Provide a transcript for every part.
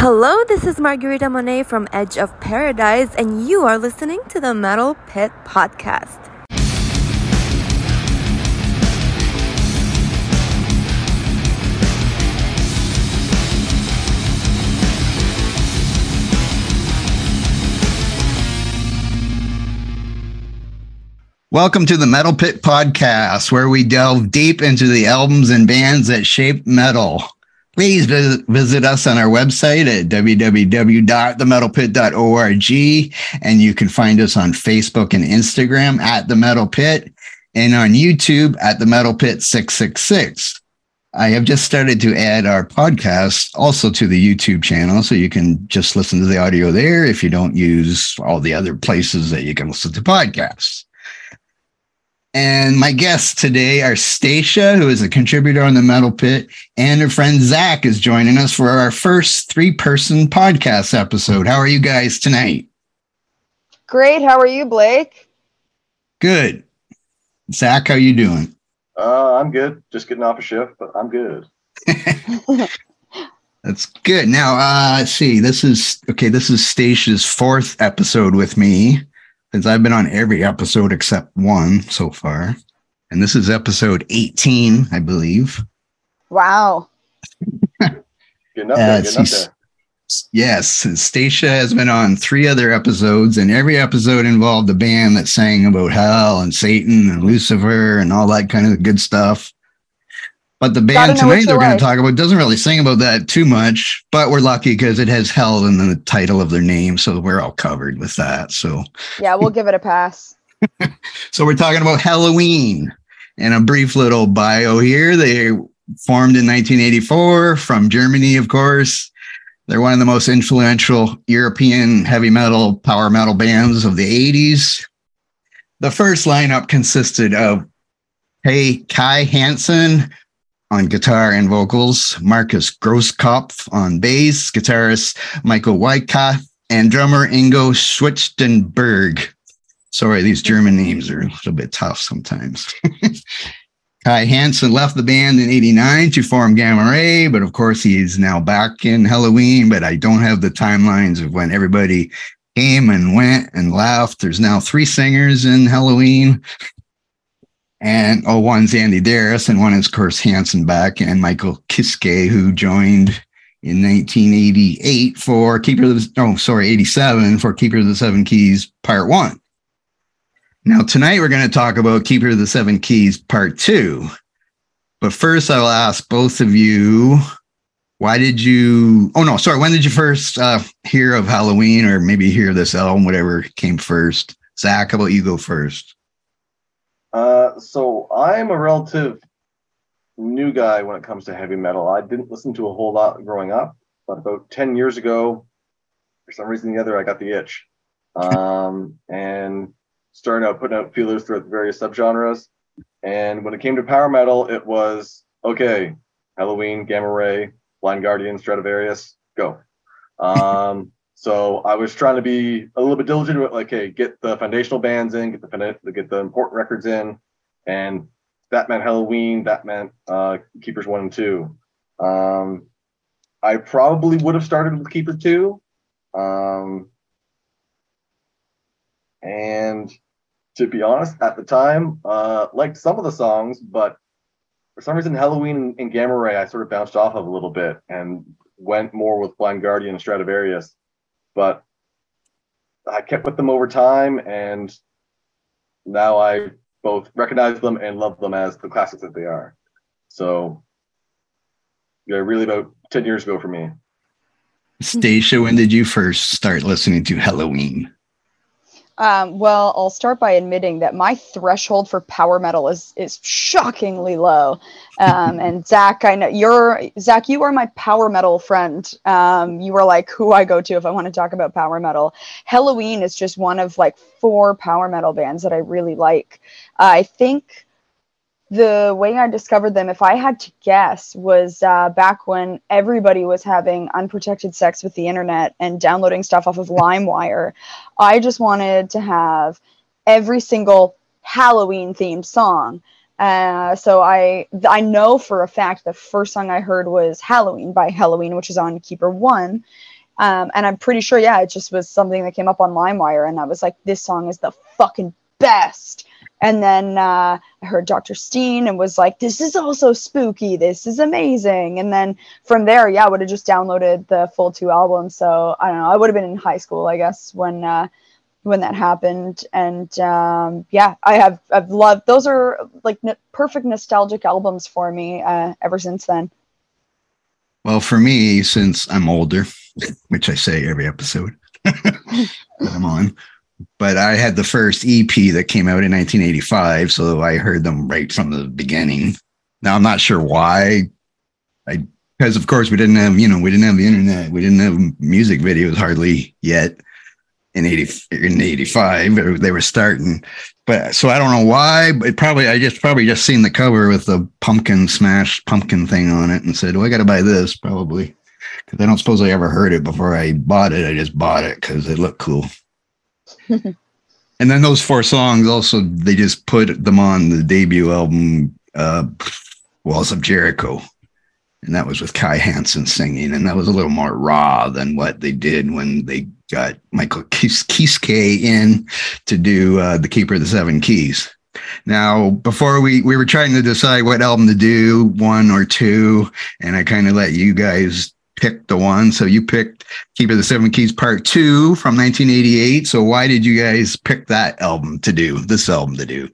Hello, this is Margarita Monet from Edge of Paradise, and you are listening to the Metal Pit Podcast. Welcome to the Metal Pit Podcast, where we delve deep into the albums and bands that shape metal. Please visit, us on our website at www.themetalpit.org. And you can find us on Facebook and Instagram at The Metal Pit and on YouTube at The Metal Pit 666. I have just started to add our podcast also to the YouTube channel. So you can just listen to the audio there if you don't use all the other places that you can listen to podcasts. And my guests today are Stacia, who is a contributor on the Metal Pit, and her friend Zach is joining us for our first three-person podcast episode. How are you guys tonight? Great. How are you, Blake? Good. Zach, how you doing? Uh, I'm good. Just getting off a shift, but I'm good. That's good. Now, uh, see. This is okay. This is Stacia's fourth episode with me since I've been on every episode except one so far. And this is episode 18, I believe. Wow. Getting up there, Uh, getting up there. Yes, Stacia has been on three other episodes, and every episode involved a band that sang about hell and Satan and Lucifer and all that kind of good stuff. But the band tonight they're going to talk about doesn't really sing about that too much, but we're lucky because it has hell in the title of their name, so we're all covered with that. So Yeah, we'll give it a pass. So we're talking about Helloween and a brief little bio here. They formed in 1984 from Germany, of course. They're one of the most influential European heavy metal, power metal bands of the 80s. The first lineup consisted of Hey Kai Hansen on guitar and vocals, Markus Grosskopf on bass, guitarist Michael Weikath, and drummer Ingo Schwichtenberg. Sorry, these German names are a little bit tough sometimes. Kai Hansen left the band in 89 to form Gamma Ray, but of course he's now back in Helloween, but I don't have the timelines of when everybody came and went and left. There's now three singers in Helloween. And oh, one's Andi Deris, and one is, of course, Hansen back and Michael Kiske, who joined in 1988 for Keeper of the, oh, sorry, 87 for Keeper of the Seven Keys Part One. Now, tonight we're going to talk about Keeper of the Seven Keys Part Two. But first, I will ask both of you why did you, oh, no, sorry, when did you first uh, hear of Helloween or maybe hear this album, whatever came first? Zach, how about you go first? Uh, so I'm a relative new guy when it comes to heavy metal. I didn't listen to a whole lot growing up, but about 10 years ago, for some reason or the other, I got the itch. Um, and started out putting out feelers throughout the various subgenres. And when it came to power metal, it was okay, Helloween, Gamma Ray, Blind Guardian, Stratovarius, go. Um, so I was trying to be a little bit diligent with like, hey, get the foundational bands in, get the get the important records in, and that meant Helloween. That meant uh, Keepers one and two. Um, I probably would have started with Keeper two, um, and to be honest, at the time, uh, liked some of the songs, but for some reason, Helloween and Gamma Ray, I sort of bounced off of a little bit and went more with Blind Guardian and Stratovarius. But I kept with them over time, and now I both recognize them and love them as the classics that they are. So, yeah, really about 10 years ago for me. Stacia, when did you first start listening to Helloween? Um, well, I'll start by admitting that my threshold for power metal is is shockingly low. Um, and Zach, I know you're Zach. You are my power metal friend. Um, you are like who I go to if I want to talk about power metal. Helloween is just one of like four power metal bands that I really like. I think the way I discovered them, if I had to guess, was uh, back when everybody was having unprotected sex with the internet and downloading stuff off of LimeWire. I just wanted to have every single Halloween themed song. Uh, so I I know for a fact the first song I heard was Halloween by Helloween, which is on Keeper One. Um, and I'm pretty sure, yeah, it just was something that came up on LimeWire, and I was like, this song is the fucking best. And then uh, I heard Dr. Stein and was like, this is also spooky. This is amazing. And then from there, yeah, I would have just downloaded the full two albums. So I don't know. I would have been in high school, I guess, when uh, when that happened. And um, yeah, I have I've loved those are like n- perfect nostalgic albums for me uh, ever since then. Well, for me, since I'm older, which I say every episode that I'm on, but I had the first EP that came out in 1985, so I heard them right from the beginning. Now I'm not sure why. I because of course we didn't have you know we didn't have the internet, we didn't have music videos hardly yet in 80 in 85 they were starting but so i don't know why but probably i just probably just seen the cover with the pumpkin smash pumpkin thing on it and said oh i gotta buy this probably because i don't suppose i ever heard it before i bought it i just bought it because it looked cool and then those four songs also they just put them on the debut album uh walls of jericho. And that was with kai hansen singing. And that was a little more raw than what they did when they got michael kiske in to do uh, the keeper of the seven keys. Now before we we were trying to decide what album to do one or two and i kind of let you guys pick the one so you picked keeper of the seven keys part two from 1988 so why did you guys pick that album to do this album to do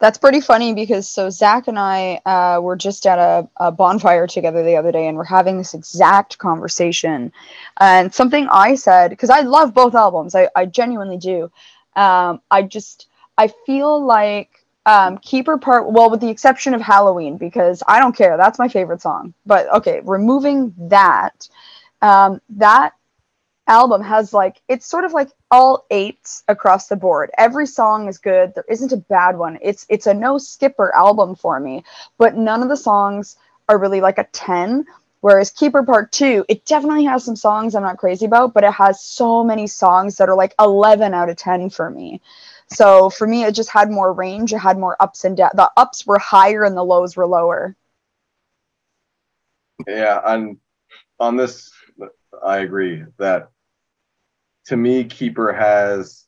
that's pretty funny because so Zach and I uh, were just at a, a, bonfire together the other day, and we're having this exact conversation. And something I said because I love both albums, I, I genuinely do. Um, I just I feel like um, Keeper Part well, with the exception of Halloween, because I don't care. That's my favorite song. But okay, removing that, um, that album has like it's sort of like all eights across the board. Every song is good. There isn't a bad one. It's it's a no skipper album for me, but none of the songs are really like a 10. Whereas Keeper Part 2, it definitely has some songs I'm not crazy about, but it has so many songs that are like 11 out of 10 for me. So for me, it just had more range. It had more ups and downs. The ups were higher and the lows were lower. Yeah, and on this, I agree that to me, Keeper has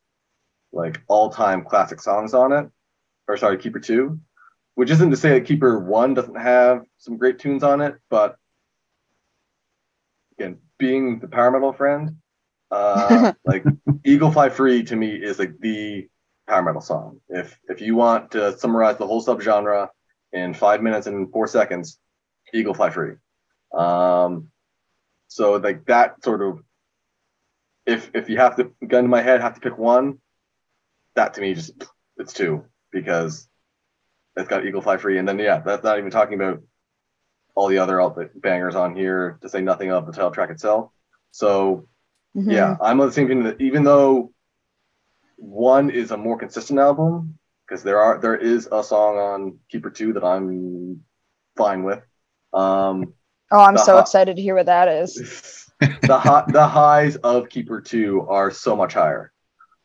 like all time classic songs on it. Or sorry, Keeper 2, which isn't to say that Keeper 1 doesn't have some great tunes on it, but again, being the power metal friend, uh, like Eagle Fly Free to me is like the power metal song. If if you want to summarize the whole subgenre in five minutes and four seconds, Eagle Fly Free. Um, so like that sort of if if you have to gun to my head have to pick one, that to me just it's two because it's got Eagle Fly Free, and then yeah, that's not even talking about all the other bangers on here to say nothing of the title track itself. So mm-hmm. yeah, I'm on the same thing that even though one is a more consistent album because there are there is a song on Keeper Two that I'm fine with. Um, oh, I'm so excited to hear what that is. the high, the highs of Keeper Two are so much higher.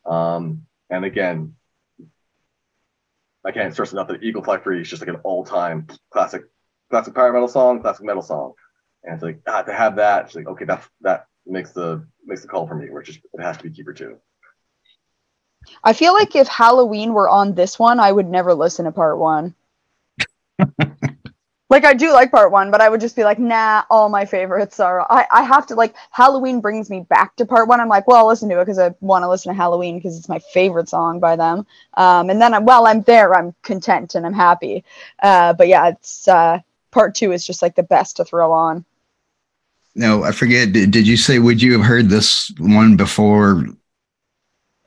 Um, and again, I can't stress enough that Eagle Fly Free is just like an all time classic, classic power metal song, classic metal song, and it's like ah, to have that, it's like okay, that that makes the makes the call for me, it just it has to be Keeper Two. I feel like if Halloween were on this one, I would never listen to part one. like I do like part one, but I would just be like, nah, all my favorites are. I, I have to like Halloween brings me back to part one. I'm like, well, I'll listen to it because I want to listen to Halloween because it's my favorite song by them. Um, and then I'm, well, I'm there, I'm content and I'm happy. Uh, but yeah, it's uh, part two is just like the best to throw on. No, I forget. Did, did you say would you have heard this one before?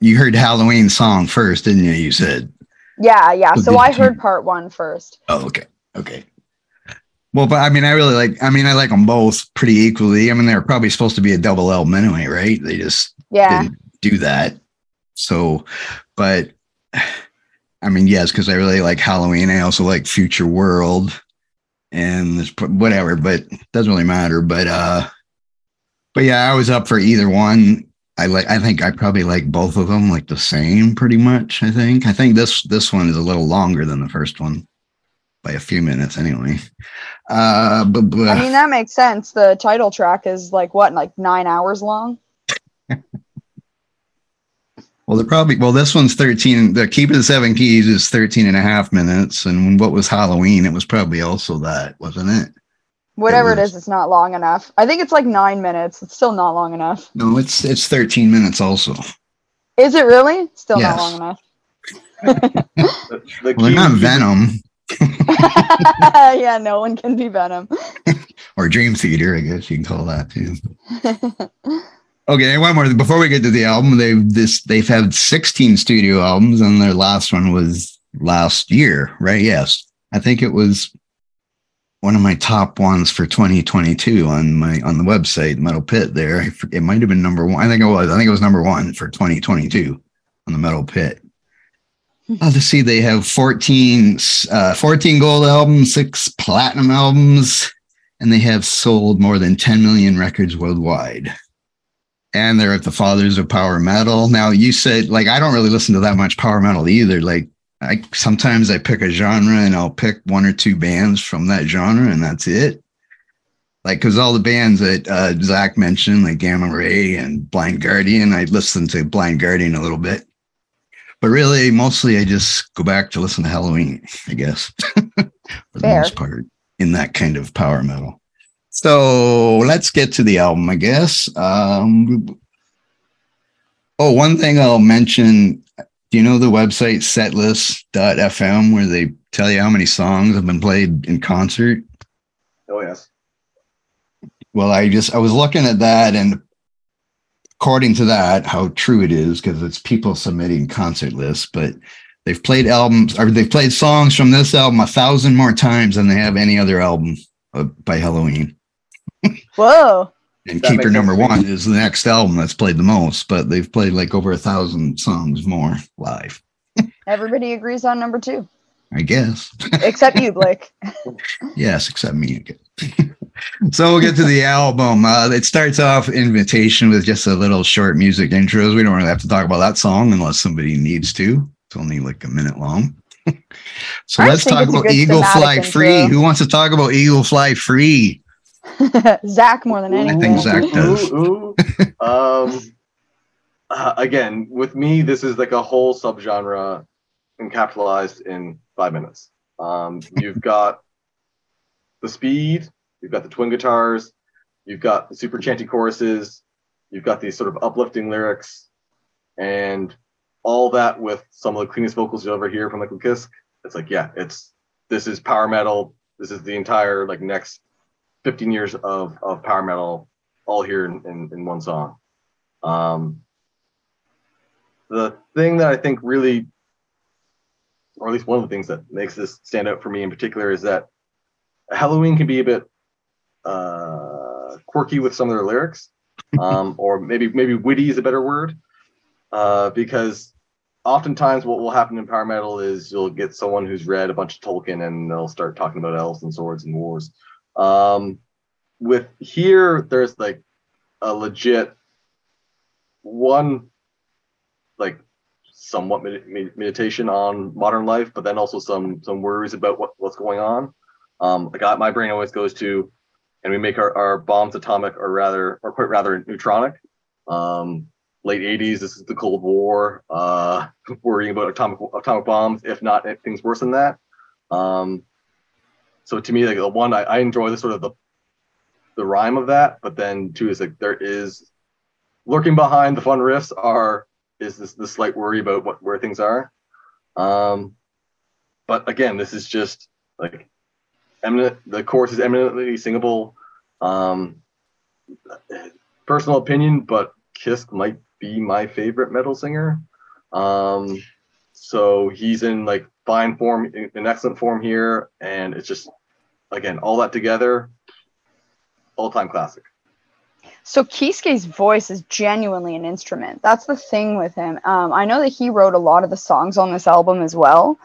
You heard Halloween song first, didn't you? You said. Yeah, yeah. So, so I heard you... part one first. Oh, okay, okay. Well, but I mean, I really like. I mean, I like them both pretty equally. I mean, they're probably supposed to be a double album anyway, right? They just yeah didn't do that. So, but I mean, yes, because I really like Halloween. I also like Future World, and this whatever, but it doesn't really matter. But uh, but yeah, I was up for either one. I like. I think I probably like both of them like the same, pretty much. I think. I think this this one is a little longer than the first one by a few minutes, anyway. Uh, but, but I mean, that makes sense. The title track is like what, like nine hours long? well, they're probably well. This one's thirteen. The Keeper of the Seven Keys is 13 and a half minutes, and what was Halloween? It was probably also that, wasn't it? Whatever it is, it's not long enough. I think it's like nine minutes. It's still not long enough. No, it's it's 13 minutes also. Is it really? Still Yes. not long enough. The, the Well, they're not Venom yeah, no one can be Venom. or Dream Theater, I guess you can call that too. Okay, one more before we get to the album. They've this they've had 16 studio albums, and their last one was last year, right? Yes, I think it was one of my top ones for 2022 on my on the website Metal Pit. There, it might have been number one. I think it was. I think it was number one for 2022 on the Metal Pit. Oh, to see they have 14, uh, 14 gold albums, six platinum albums, and they have sold more than 10 million records worldwide and they're at the fathers of power metal. Now you said like I don't really listen to that much power metal either. Like I sometimes I pick a genre and I'll pick one or two bands from that genre and that's it. Like because all the bands that uh, Zach mentioned, like Gamma Ray and Blind Guardian, I listen to Blind Guardian a little bit, but really mostly I just go back to listen to Helloween, I guess, for the most part in that kind of power metal. So let's get to the album, I guess. Um, oh, one thing I'll mention. Do you know the website setlist.fm where they tell you how many songs have been played in concert? Oh yes. Well, I just I was looking at that and according to that, how true it is, because it's people submitting concert lists, but they've played albums or they've played songs from this album a thousand more times than they have any other album uh, by Helloween. Whoa. And Keeper number sense one is the next album that's played the most, but they've played like over a thousand songs more live, Everybody agrees on number two, I guess. except you, Blake. yes, except me. so we'll get to the album. Uh, it starts off invitation with just a little short music intros. We don't really have to talk about that song unless somebody needs to. It's only like a minute long. so I let's talk about Eagle Fly intro. Free. Who wants to talk about Eagle Fly Free? Zach more than I think Zach does. Ooh, ooh. um, uh, again, with me, this is like a whole subgenre encapsulated in five minutes. Um, you've got the speed, you've got the twin guitars, you've got the super chanty choruses, you've got these sort of uplifting lyrics, and all that with some of the cleanest vocals you'll ever hear from Michael Kiske. It's like, yeah, it's this is power metal. This is the entire like next 15 years of, of power metal all here in, in, in one song. Um, the thing that I think really, or at least one of the things that makes this stand out for me in particular, is that Helloween can be a bit uh, quirky with some of their lyrics, um, or maybe maybe witty is a better word, uh, because oftentimes what will happen in power metal is you'll get someone who's read a bunch of Tolkien and they'll start talking about elves and swords and wars. Um, with here, there's like a legit one, like somewhat med- med- meditation on modern life, but then also some some worries about what, what's going on. Um, like I, my brain always goes to, and we make our, our bombs atomic or rather or quite rather neutronic. Um, late 80s, this is the Cold War, uh, worrying about atomic atomic bombs, if not things worse than that. Um, so to me, like the one I, I enjoy the sort of the the rhyme of that, but then two is like there is lurking behind the fun riffs are is this the slight worry about what where things are. Um, but again, this is just like eminent. The chorus is eminently singable. Um, personal opinion, but Kiske might be my favorite metal singer. Um, so he's in like fine form, in excellent form here, and it's just again all that together, all time classic. So Kiske's voice is genuinely an instrument. That's the thing with him. Um, I know that he wrote a lot of the songs on this album as well.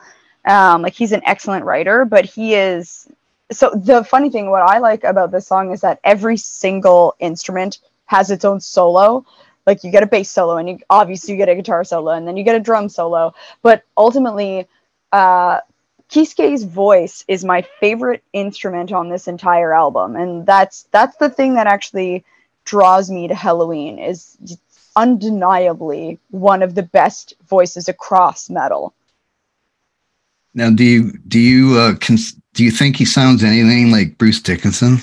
Um, like he's an excellent writer, but he is. So the funny thing, what I like about this song is that every single instrument has its own solo. like you get a bass solo and you obviously you get a guitar solo and then you get a drum solo but ultimately uh Kiske's voice is my favorite instrument on this entire album and that's that's the thing that actually draws me to Helloween is undeniably one of the best voices across metal Now, do you do you uh, cons- do you think he sounds anything like Bruce Dickinson?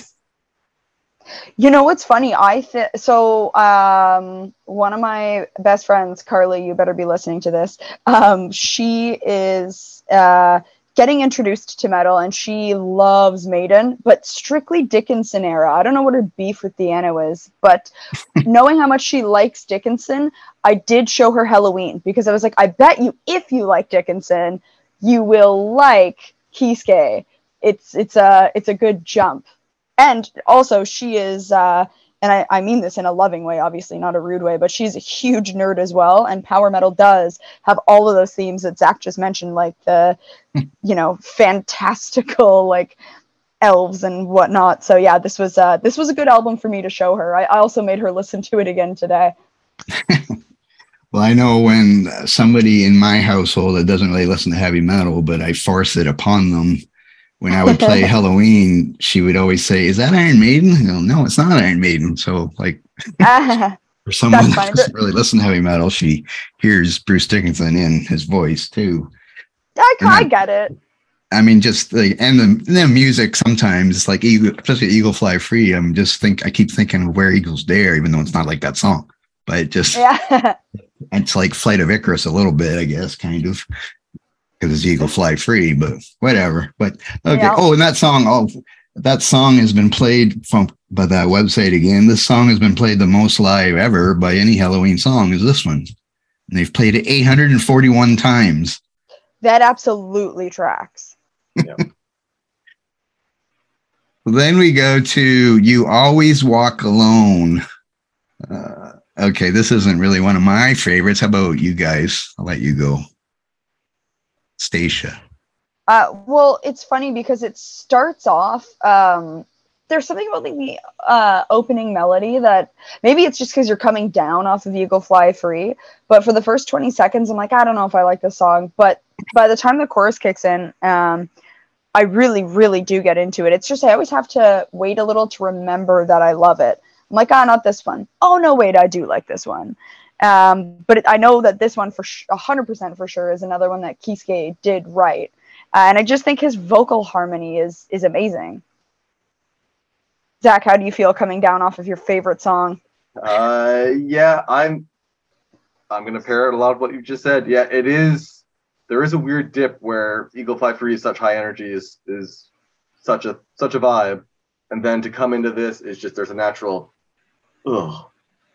You know what's funny? I th- so um, one of my best friends, Carly, you better be listening to this. Um, she is uh, getting introduced to metal, and she loves Maiden, but strictly Dickinson era. I don't know what her beef with Di'Anno is, but knowing how much she likes Dickinson, I did show her Helloween because I was like, I bet you, if you like Dickinson, you will like Kiske. It's it's a it's a good jump and also she is uh and I, I mean this in a loving way obviously not a rude way but she's a huge nerd as well and power metal does have all of those themes that zach just mentioned like the you know fantastical like elves and whatnot so yeah this was uh this was a good album for me to show her i, I also made her listen to it again today Well, I know when somebody in my household that doesn't really listen to heavy metal, but I force it upon them. When I would play Helloween, she would always say, "Is that Iron Maiden?" I go, "No, it's not Iron Maiden." So, like, for someone that doesn't really listen to heavy metal, she hears Bruce Dickinson in his voice too. I, I get it I mean, just like and the, the music sometimes, it's like Eagle, especially Eagle Fly Free. I'm just think I keep thinking of Where Eagles Dare, even though it's not like that song, but it just yeah it's like Flight of Icarus a little bit, I guess, kind of, because it's Eagle Fly Free, but whatever. But okay. Yeah. Oh, and that song, oh, that song has been played from by that website again. This song has been played the most live ever by any Helloween song. Is this one? And they've played it 841 times. that absolutely tracks Then we go to You Always Walk Alone. Uh, okay, this isn't really one of my favorites. How about you guys? I'll let you go. Stacia. Uh, well, it's funny because it starts off. Um, there's something about like the uh, opening melody that maybe it's just because you're coming down off of Eagle Fly Free, but for the first 20 seconds, I'm like, I don't know if I like this song. But by the time the chorus kicks in, um, I really, really do get into it. It's just I always have to wait a little to remember that I love it. I'm like, ah, not this one. Oh no, wait, I do like this one. Um, but I know that this one for sh- 100% for sure is another one that Kiske did right. Uh, and I just think his vocal harmony is is amazing. Zach, how do you feel coming down off of your favorite song? Uh, yeah, I'm. I'm gonna parrot a lot of what you just said. Yeah, it is. There is a weird dip where Eagle Fly Free is such high energy is is such a such a vibe, and then to come into this is just there's a natural, ugh.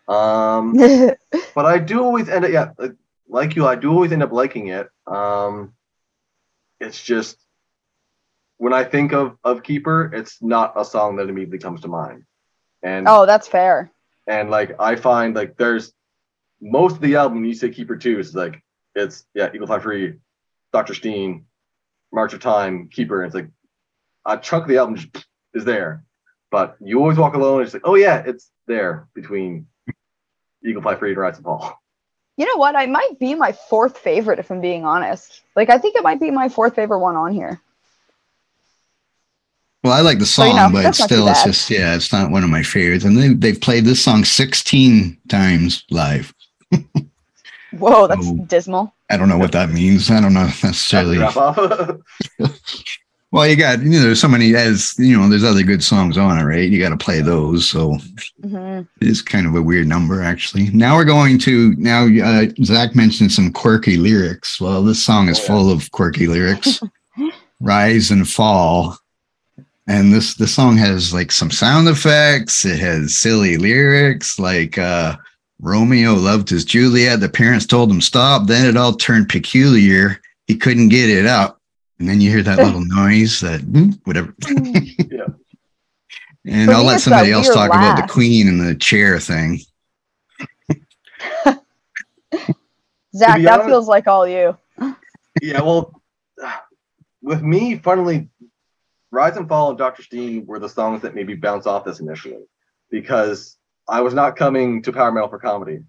Um, but I do always end up yeah, like- you, I do always end up liking it. Um, it's just when I think of of Keeper, it's not a song that immediately comes to mind, and oh, that's fair. and like I find like there's most of the album you say Keeper Two is like it's yeah Eagle Fly Free, Doctor Stein, March of Time, Keeper. And it's like a chunk of the album just is there, but you always walk alone. It's like oh yeah, it's there between Eagle Fly Free and Rise and Fall. You know what? I might be my fourth favorite if I'm being honest. Like I think it might be my fourth favorite one on here. Well, I like the So, you song, know, but that's not too still, it's just yeah, it's not one of my favorites. And they they've played this song 16 times live. Whoa, that's Oh. dismal. I don't know what that means. I don't know necessarily. Well, you got you know, there's so many as you know, there's other good songs on it, right? You got to play those, so hmm it is kind of a weird number, actually. Now we're going to now. Uh, Zach mentioned some quirky lyrics. Well, this song is Oh, full of quirky lyrics. Rise and fall, and this the song has like some sound effects. It has silly lyrics like uh, Romeo loved his Juliet. The parents told him stop. Then it all turned peculiar. He couldn't get it up. And then you hear that little noise that whatever. Yeah. And For I'll let somebody else weird talk about the queen and the chair thing. Zach, that honest- feels like all you. yeah, well, with me, funnily, Rise and Fall and Doctor Stein were the songs that maybe bounce off this initially because I was not coming to power metal for comedy.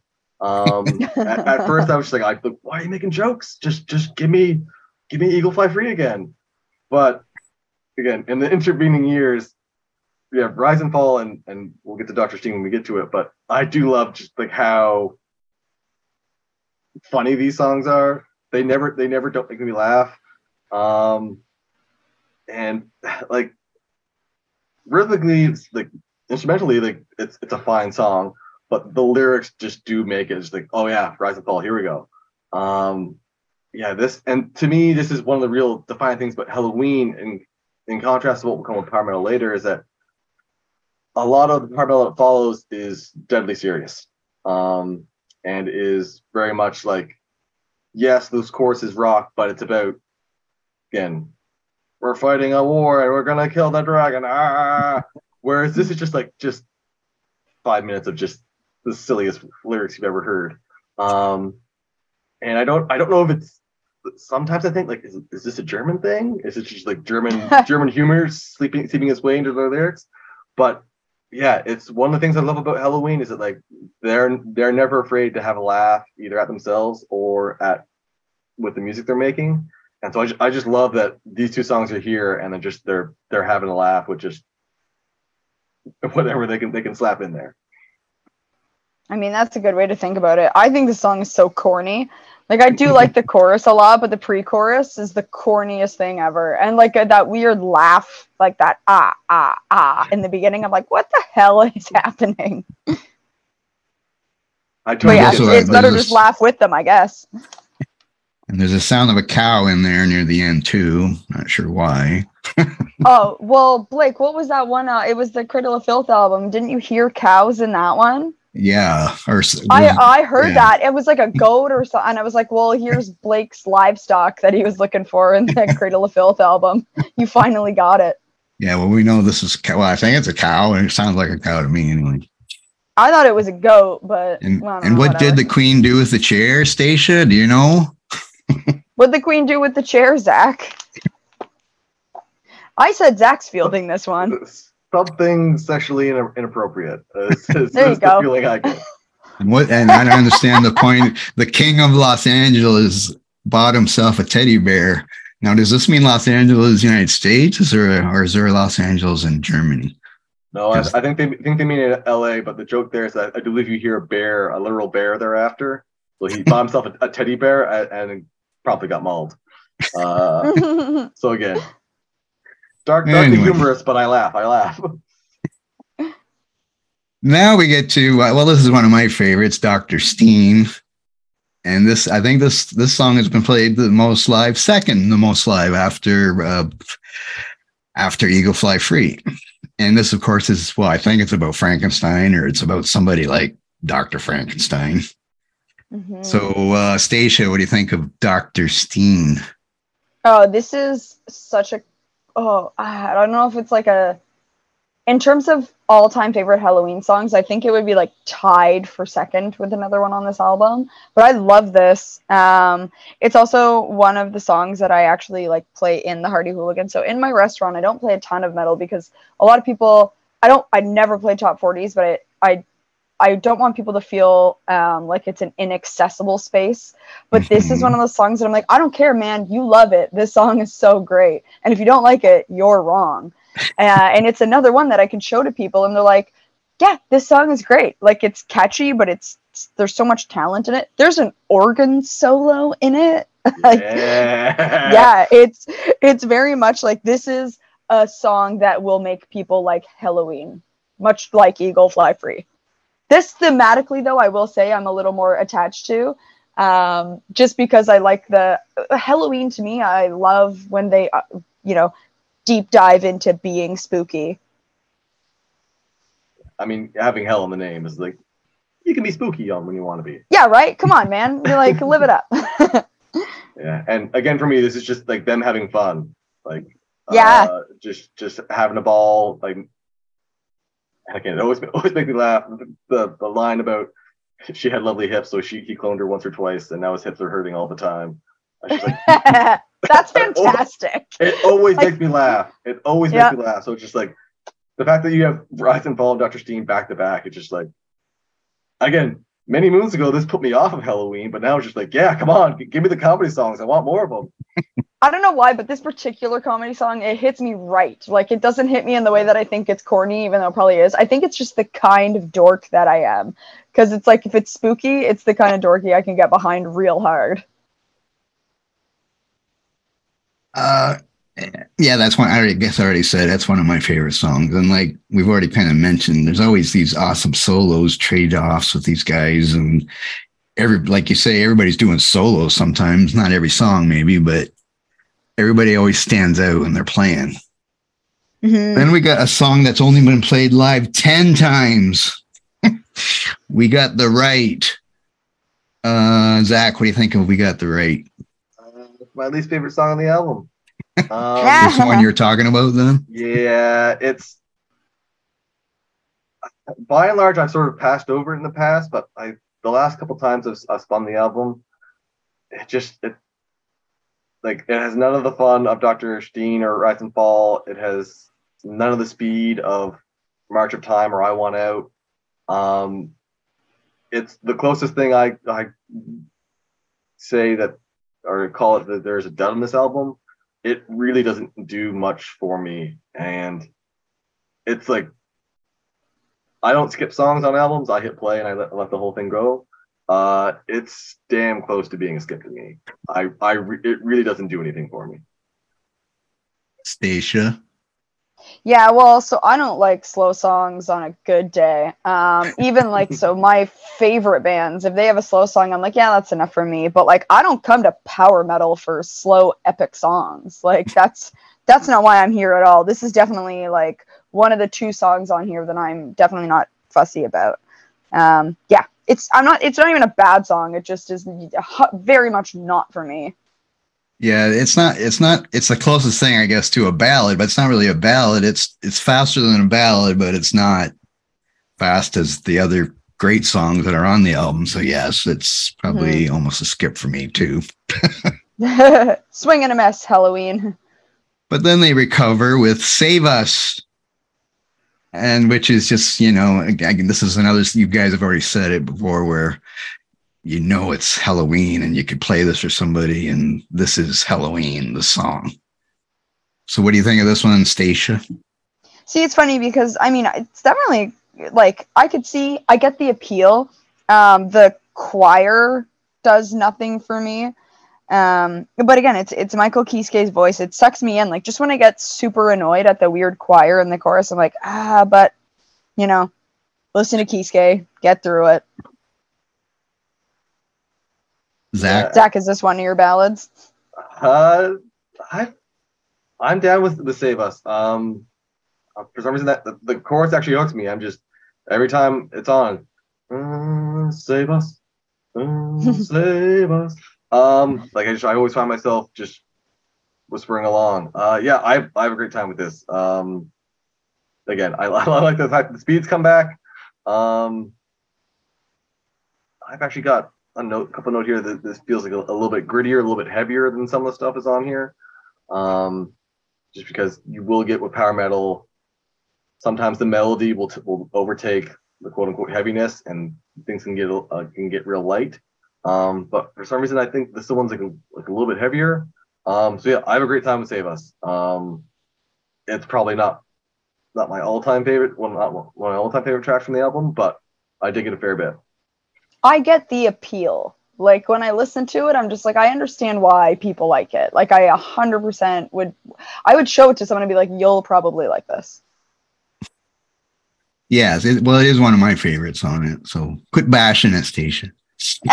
Um, at, at first, I was just like, I, "Why are you making jokes? Just, just give me, give me Eagle Fly Free again." But again, in the intervening years, we have Rise and Fall, and and we'll get to Doctor Stein when we get to it. But I do love just like how funny these songs are. They never, they never don't make me laugh. Um, and like rhythmically, it's like instrumentally, like it's it's a fine song, but the lyrics just do make it just like, oh yeah, Rise and Fall, here we go. Um, yeah, this and to me, this is one of the real defining things about Helloween, in in contrast to what will come with metal later, is that a lot of the metal that follows is deadly serious, um, and is very much like, yes, this course is rock, but it's about again, we're fighting a war and we're gonna kill the dragon. Ah! Whereas this is just like just five minutes of just the silliest lyrics you've ever heard. Um, and I don't I don't know if it's sometimes I think like is, is this a German thing? Is it just like German German humor sleeping sleeping its way into the lyrics? But yeah, it's one of the things I love about Helloween is that like they're they're never afraid to have a laugh either at themselves or at with the music they're making. And so I just, I just love that these two songs are here and they're just they're they're having a laugh with just whatever they can they can slap in there. I mean, that's a good way to think about it. I think the song is so corny. Like I do like the chorus a lot, but the pre-chorus is the corniest thing ever. And like uh, that weird laugh, like that ah ah ah in the beginning. I'm like, what the hell is happening? I But yeah, get Also, that. it's better to there's just laugh with them, I guess. And there's a sound of a cow in there near the end too. Not sure why. Oh well, Blake, what was that one? Uh, it was the Cradle of Filth album. Didn't you hear cows in that one? Yeah, or s- I I heard yeah. that it was like a goat or something. And I was like, well, here's Blake's livestock that he was looking for in the Cradle of Filth album. You finally got it. yeah. Well, we know this is cow. Well, I think it's a cow, and it sounds like a cow to me anyway. I thought it was a goat, but And well, and know, what did the queen do with the chair, Stacia? Do you know? What'd the queen do with the chair, Zach? I said Zach's fielding this one. Something sexually ina- inappropriate. Uh, is, is, There you go. feeling I get. And what? And I don't understand the point. The king of Los Angeles bought himself a teddy bear. Now, does this mean Los Angeles, United States, or or is there Los Angeles in Germany? No, I, I think they think they mean it in L.A. But the joke there is that I do believe you hear a bear, a literal bear thereafter. So he bought himself a, a teddy bear and, and probably got mauled. Uh, so again, dark, darkly Anyway. humorous, but I laugh. I laugh. Now we get to uh, well, this is one of my favorites, Doctor Stein, and this I think this this song has been played the most live, second the most live after uh, after Eagle Fly Free, and this of course is well, I think it's about Frankenstein or it's about somebody like Doctor Frankenstein. Mhm. So, uh, Stacia, what do you think of Doctor Stein? Oh, this is such a. Oh, I don't know if it's like a. In terms of all-time favorite Helloween songs, I think it would be like tied for second with another one on this album. But I love this. Um, it's also one of the songs that I actually like play in the Hardy Hooligan. So in my restaurant, I don't play a ton of metal because a lot of people. I don't. I never play top forties, but I. I I don't want people to feel um, like it's an inaccessible space. But this is one of those songs that I'm like, I don't care, man. You love it. This song is so great. And if you don't like it, you're wrong. uh, and it's another one that I can show to people, and they're like, yeah, this song is great. Like it's catchy, but it's there's so much talent in it. There's an organ solo in it. Like, yeah. yeah, it's it's very much like this is a song that will make people like Helloween, much like Eagle Fly Free. This thematically, though, I will say I'm a little more attached to, um, just because I like the Halloween. To me, I love when they, uh, you know, deep dive into being spooky. I mean, having hell in the name is like you can be spooky on when you want to be. Yeah, right. Come on, man. You're like live it up. Yeah, and again for me, this is just like them having fun, like Yeah. uh, just just having a ball. Like again, it always always make me laugh. The the line about she had lovely hips, so she he cloned her once or twice, and now his hips are hurting all the time. Like, That's fantastic. it always Like- makes me laugh. It always Yeah. makes me laugh. So it's just like the fact that you have Rise and Fall of Dr. Stein back to back. It's just like again, many moons ago, this put me off of Helloween, but now it's just like, yeah, come on, give me the comedy songs. I want more of them. I don't know why, but this particular comedy song, it hits me right. Like it doesn't hit me in the way that I think it's corny, even though it probably is. I think it's just the kind of dork that I am. Because it's like if it's spooky, it's the kind of dorky I can get behind real hard. Uh, yeah, that's one. I already guess I already said that's one of my favorite songs. And like we've already kind of mentioned, there's always these awesome solos, trade offs with these guys, and every like you say, everybody's doing solos sometimes. Not every song, maybe, but everybody always stands out when they're playing. Mhm. Then we got a song that's only been played live 10 times. we got the right. Uh, Zach, what do you think of We Got the Right? Uh, my least favorite song on the album. Um, This one you're talking about then? yeah, it's by and large I've sort of passed over it in the past, but I the last couple times I've, I've spun the album, it just it like it has none of the fun of Doctor Stein or Rise and Fall. It has none of the speed of March of Time or I Want Out. Um, it's the closest thing I I say that or call it that there's a dud on this album. It really doesn't do much for me, and it's like I don't skip songs on albums. I hit play and I let, let the whole thing go. Uh, it's damn close to being a skip to me. I, I, re- it really doesn't do anything for me. Stacia. Yeah, well, so I don't like slow songs on a good day. Um, even like so, my favorite bands, if they have a slow song, I'm like, yeah, that's enough for me. But like, I don't come to power metal for slow epic songs. Like that's that's not why I'm here at all. This is definitely like one of the two songs on here that I'm definitely not fussy about. Um, yeah, it's I'm not. It's not even a bad song. It just is very much not for me. Yeah, it's not it's not it's the closest thing I guess to a ballad, but it's not really a ballad. It's it's faster than a ballad, but it's not fast as the other great songs that are on the album. So yes, it's probably mm-hmm. almost a skip for me too. Swing and a mess, Helloween. But then they recover with Save Us. And which is just, you know, again, this is another, you guys have already said it before, where you know it's Helloween and you could play this for somebody, and this is Helloween, the song. So, what do you think of this one, Stacia? See, it's funny because I mean, it's definitely like I could see, I get the appeal. Um, the choir does nothing for me. Um, but again, it's it's Michael Kiske's voice. It sucks me in. Like just when I get super annoyed at the weird choir in the chorus, I'm like, ah, but you know, listen to Kiske, get through it. Zach? Zach, is this one of your ballads? Uh, I, I'm down with the Save Us. Um, for some reason that the, the chorus actually hooks me. I'm just every time it's on, uh, Save Us, uh, Save Us. Um, like I just I always find myself just whispering along. Uh, yeah, I I have a great time with this. Um, again, I, I like the fact that the speeds come back. Um, I've actually got a note, couple note here that this feels like a, a little bit grittier, a little bit heavier than some of the stuff is on here. Um, just because you will get with power metal, sometimes the melody will t- will overtake the quote unquote heaviness, and things can get uh, can get real light. Um, but for some reason, I think this one's like a, like a little bit heavier. Um, so yeah, I have a great time with Save Us. Um, it's probably not not my all time favorite, well, not one of my all time favorite tracks from the album, but I dig it a fair bit. I get the appeal. Like when I listen to it, I'm just like, I understand why people like it. Like I 100% would, I would show it to someone and be like, you'll probably like this. Yes. It, well, it is one of my favorites on it. So quit bashing it, Stacia.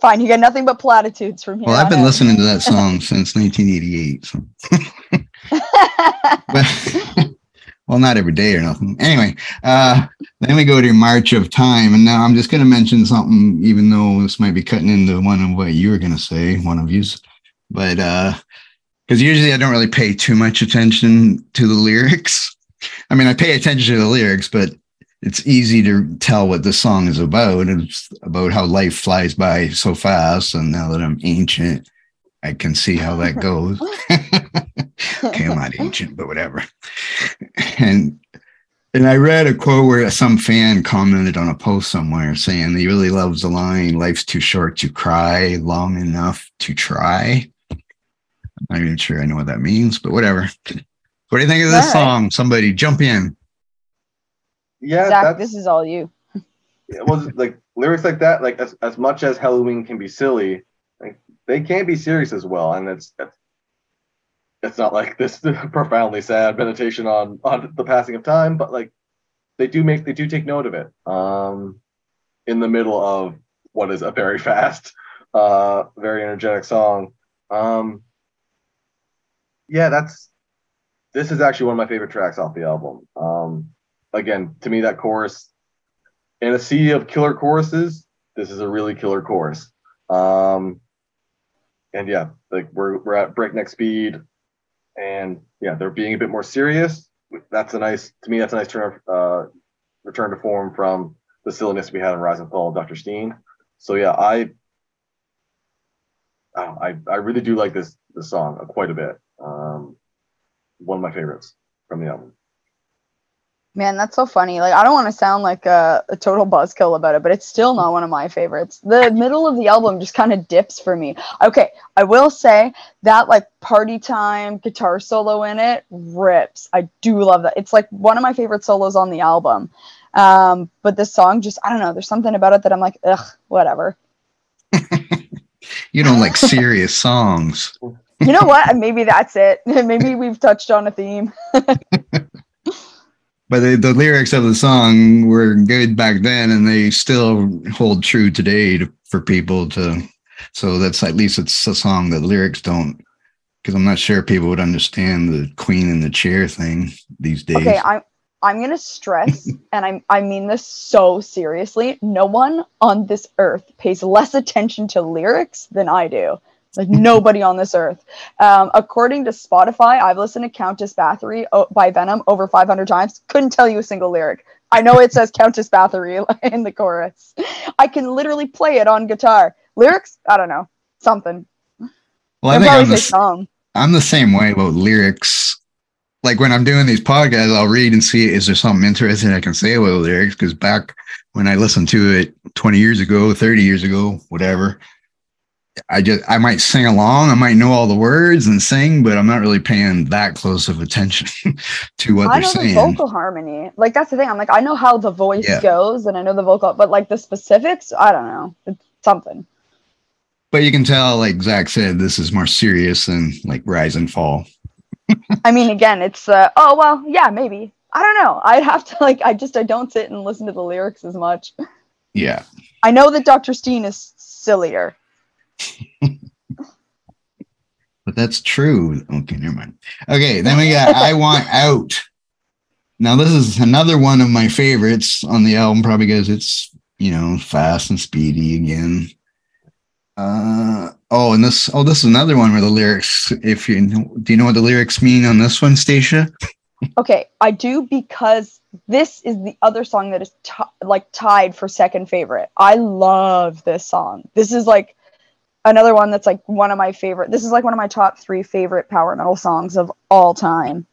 Fine, you get nothing but platitudes from here. Well, I've been out. listening to that song since 1988. So. But, well, not every day or nothing. Anyway, uh, then we go to March of Time, and now I'm just going to mention something, even though this might be cutting into one of what you were going to say, one of yous, but because usually I don't really pay too much attention to the lyrics. I mean, I pay attention to the lyrics, but it's easy to tell what the song is about. It's about how life flies by so fast, and now that I'm ancient, I can see how that goes. okay, I'm not ancient, but whatever. And And I read a quote where some fan commented on a post somewhere saying he really loves the line, life's too short to cry, long enough to try. I'm not even sure I know what that means, but whatever. What do you think of this All right. song? Somebody jump in. Yeah, Zach, that's this is all you. it was like lyrics like that. Like as, as much as Helloween can be silly, like they can be serious as well. And it's it's, it's not like this profoundly sad meditation on on the passing of time, but like they do make they do take note of it. Um, in the middle of what is a very fast, uh, very energetic song. Um, yeah, that's this is actually one of my favorite tracks off the album. Um, again, to me, that chorus in a sea of killer choruses, this is a really killer chorus. Um, and yeah, like we're we're at breakneck speed, and yeah, they're being a bit more serious. That's a nice to me. That's a nice turn uh, return to form from the silliness we had in Rise and Fall Dr. Stein. So yeah, I I, I really do like this this song quite a bit. Um, one of my favorites from the album. Man, that's so funny. Like, I don't want to sound like a, a total buzzkill about it, but it's still not one of my favorites. The middle of the album just kind of dips for me. Okay, I will say that like party time guitar solo in it rips. I do love that. It's like one of my favorite solos on the album. Um, but this song just, I don't know, there's something about it that I'm like, ugh, whatever. You don't like serious songs. You know what? Maybe that's it. Maybe we've touched on a theme. But the, the lyrics of the song were good back then, and they still hold true today to, for people to. So that's at least it's a song that lyrics don't, because I'm not sure people would understand the queen in the chair thing these days. Okay, I'm I'm gonna stress, and I I mean this so seriously. No one on this earth pays less attention to lyrics than I do. Like nobody on this earth. Um, according to Spotify, I've listened to Countess Bathory o- by Venom over 500 times. Couldn't tell you a single lyric. I know it says Countess Bathory in the chorus. I can literally play it on guitar. Lyrics? I don't know. Something. well, I think I'm the, song. I'm the same way about lyrics. Like when I'm doing these podcasts, I'll read and see is there something interesting I can say about the lyrics? Because back when I listened to it 20 years ago, 30 years ago, whatever, I just I might sing along, I might know all the words and sing, but I'm not really paying that close of attention to what I they're know the saying. vocal harmony. Like that's the thing. I'm like, I know how the voice Yeah. goes and I know the vocal, but like the specifics, I don't know. It's something. But you can tell, like Zach said, this is more serious than like Rise and Fall. I mean, again, it's uh, oh well, yeah, maybe. I don't know. I'd have to like. I just I don't sit and listen to the lyrics as much. Yeah. I know that Dr. Stein is sillier. But that's true. Okay, never mind. Okay, then we got I Want Out. Now, this is another one of my favorites on the album, probably because it's, you know, fast and speedy again. Uh, oh, and this, oh, this is another one where the lyrics, if you do you know what the lyrics mean on this one, Staicha? Okay, I do because this is the other song that is t- like tied for second favorite. I love this song. This is like another one that's like one of my favorite. This is like one of my top three favorite power metal songs of all time.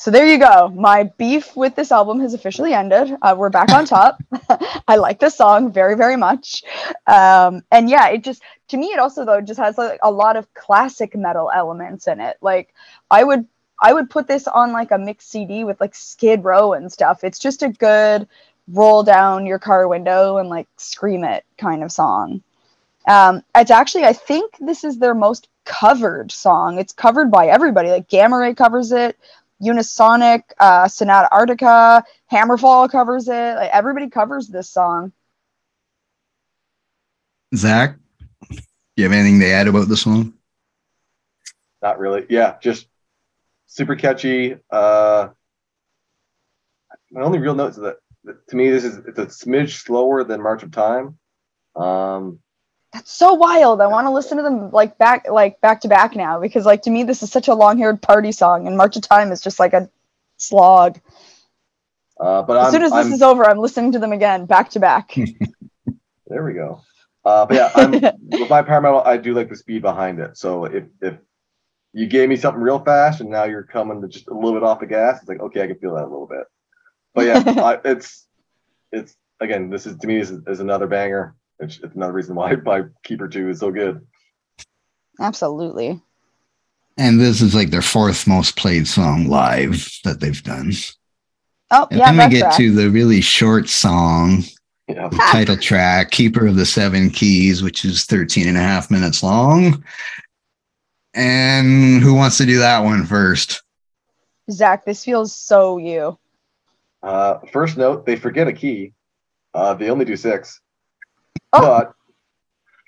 So there you go. My beef with this album has officially ended. Uh, we're back on top. I like this song very, very much. Um, and yeah, it just to me, it also though just has like a lot of classic metal elements in it. Like I would I would put this on like a mixed CD with like Skid Row and stuff. It's just a good roll down your car window and like scream it kind of song. Um, it's actually I think this is their most covered song. It's covered by everybody. Like Gamma Ray covers it, Unisonic, uh, Sonata Arctica, Hammerfall covers it. Like everybody covers this song. Zach, do you have anything to add about this song? Not really. Yeah, just super catchy. Uh, my only real note is that, that to me this is it's a smidge slower than March of Time. Um, That's so wild. I want to listen to them like back like back to back now because like to me this is such a long-haired party song and March of Time is just like a slog. uh, but As I'm, soon as this I'm- is over, I'm listening to them again back to back. there we go. Uh, but yeah, I'm, with my power metal, I do like the speed behind it. So if if you gave me something real fast, and now you're coming to just a little bit off the gas. It's like okay, I can feel that a little bit. But yeah, I, it's it's again, this is to me is, is another banger. It's, it's another reason why my keeper two is so good. Absolutely. And this is like their fourth most played song live that they've done. Oh And yeah, then we get Draft. to the really short song, Yeah. the title track, Keeper of the Seven Keys, which is 13 and a half minutes long. And who wants to do that one first? Zach. This feels so you. Uh, first note, they forget a key. Uh, they only do six. Oh. But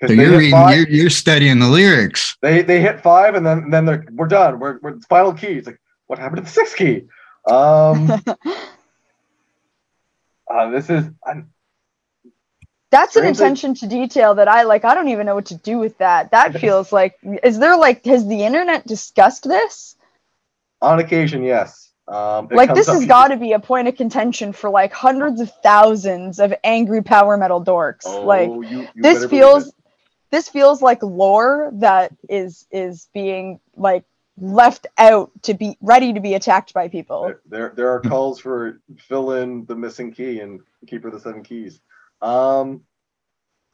So 'cause they you're reading, five- you're, you're studying the lyrics. they they hit five and then then they're we're done. We're we're final key. It's like what happened to the sixth key? Um, uh, this is I'm, That's an attention to detail that I like. I don't even know what to do with that. That feels like. Is there like has the internet discussed this? on occasion, yes. Um, Like this has got to be a point of contention for like hundreds of thousands of angry power metal dorks. Oh, like you- you this feels this feels like lore that is is being like left out to be ready to be attacked by people. There, there, there are calls for fill in the missing key and keeper the seven keys. Um,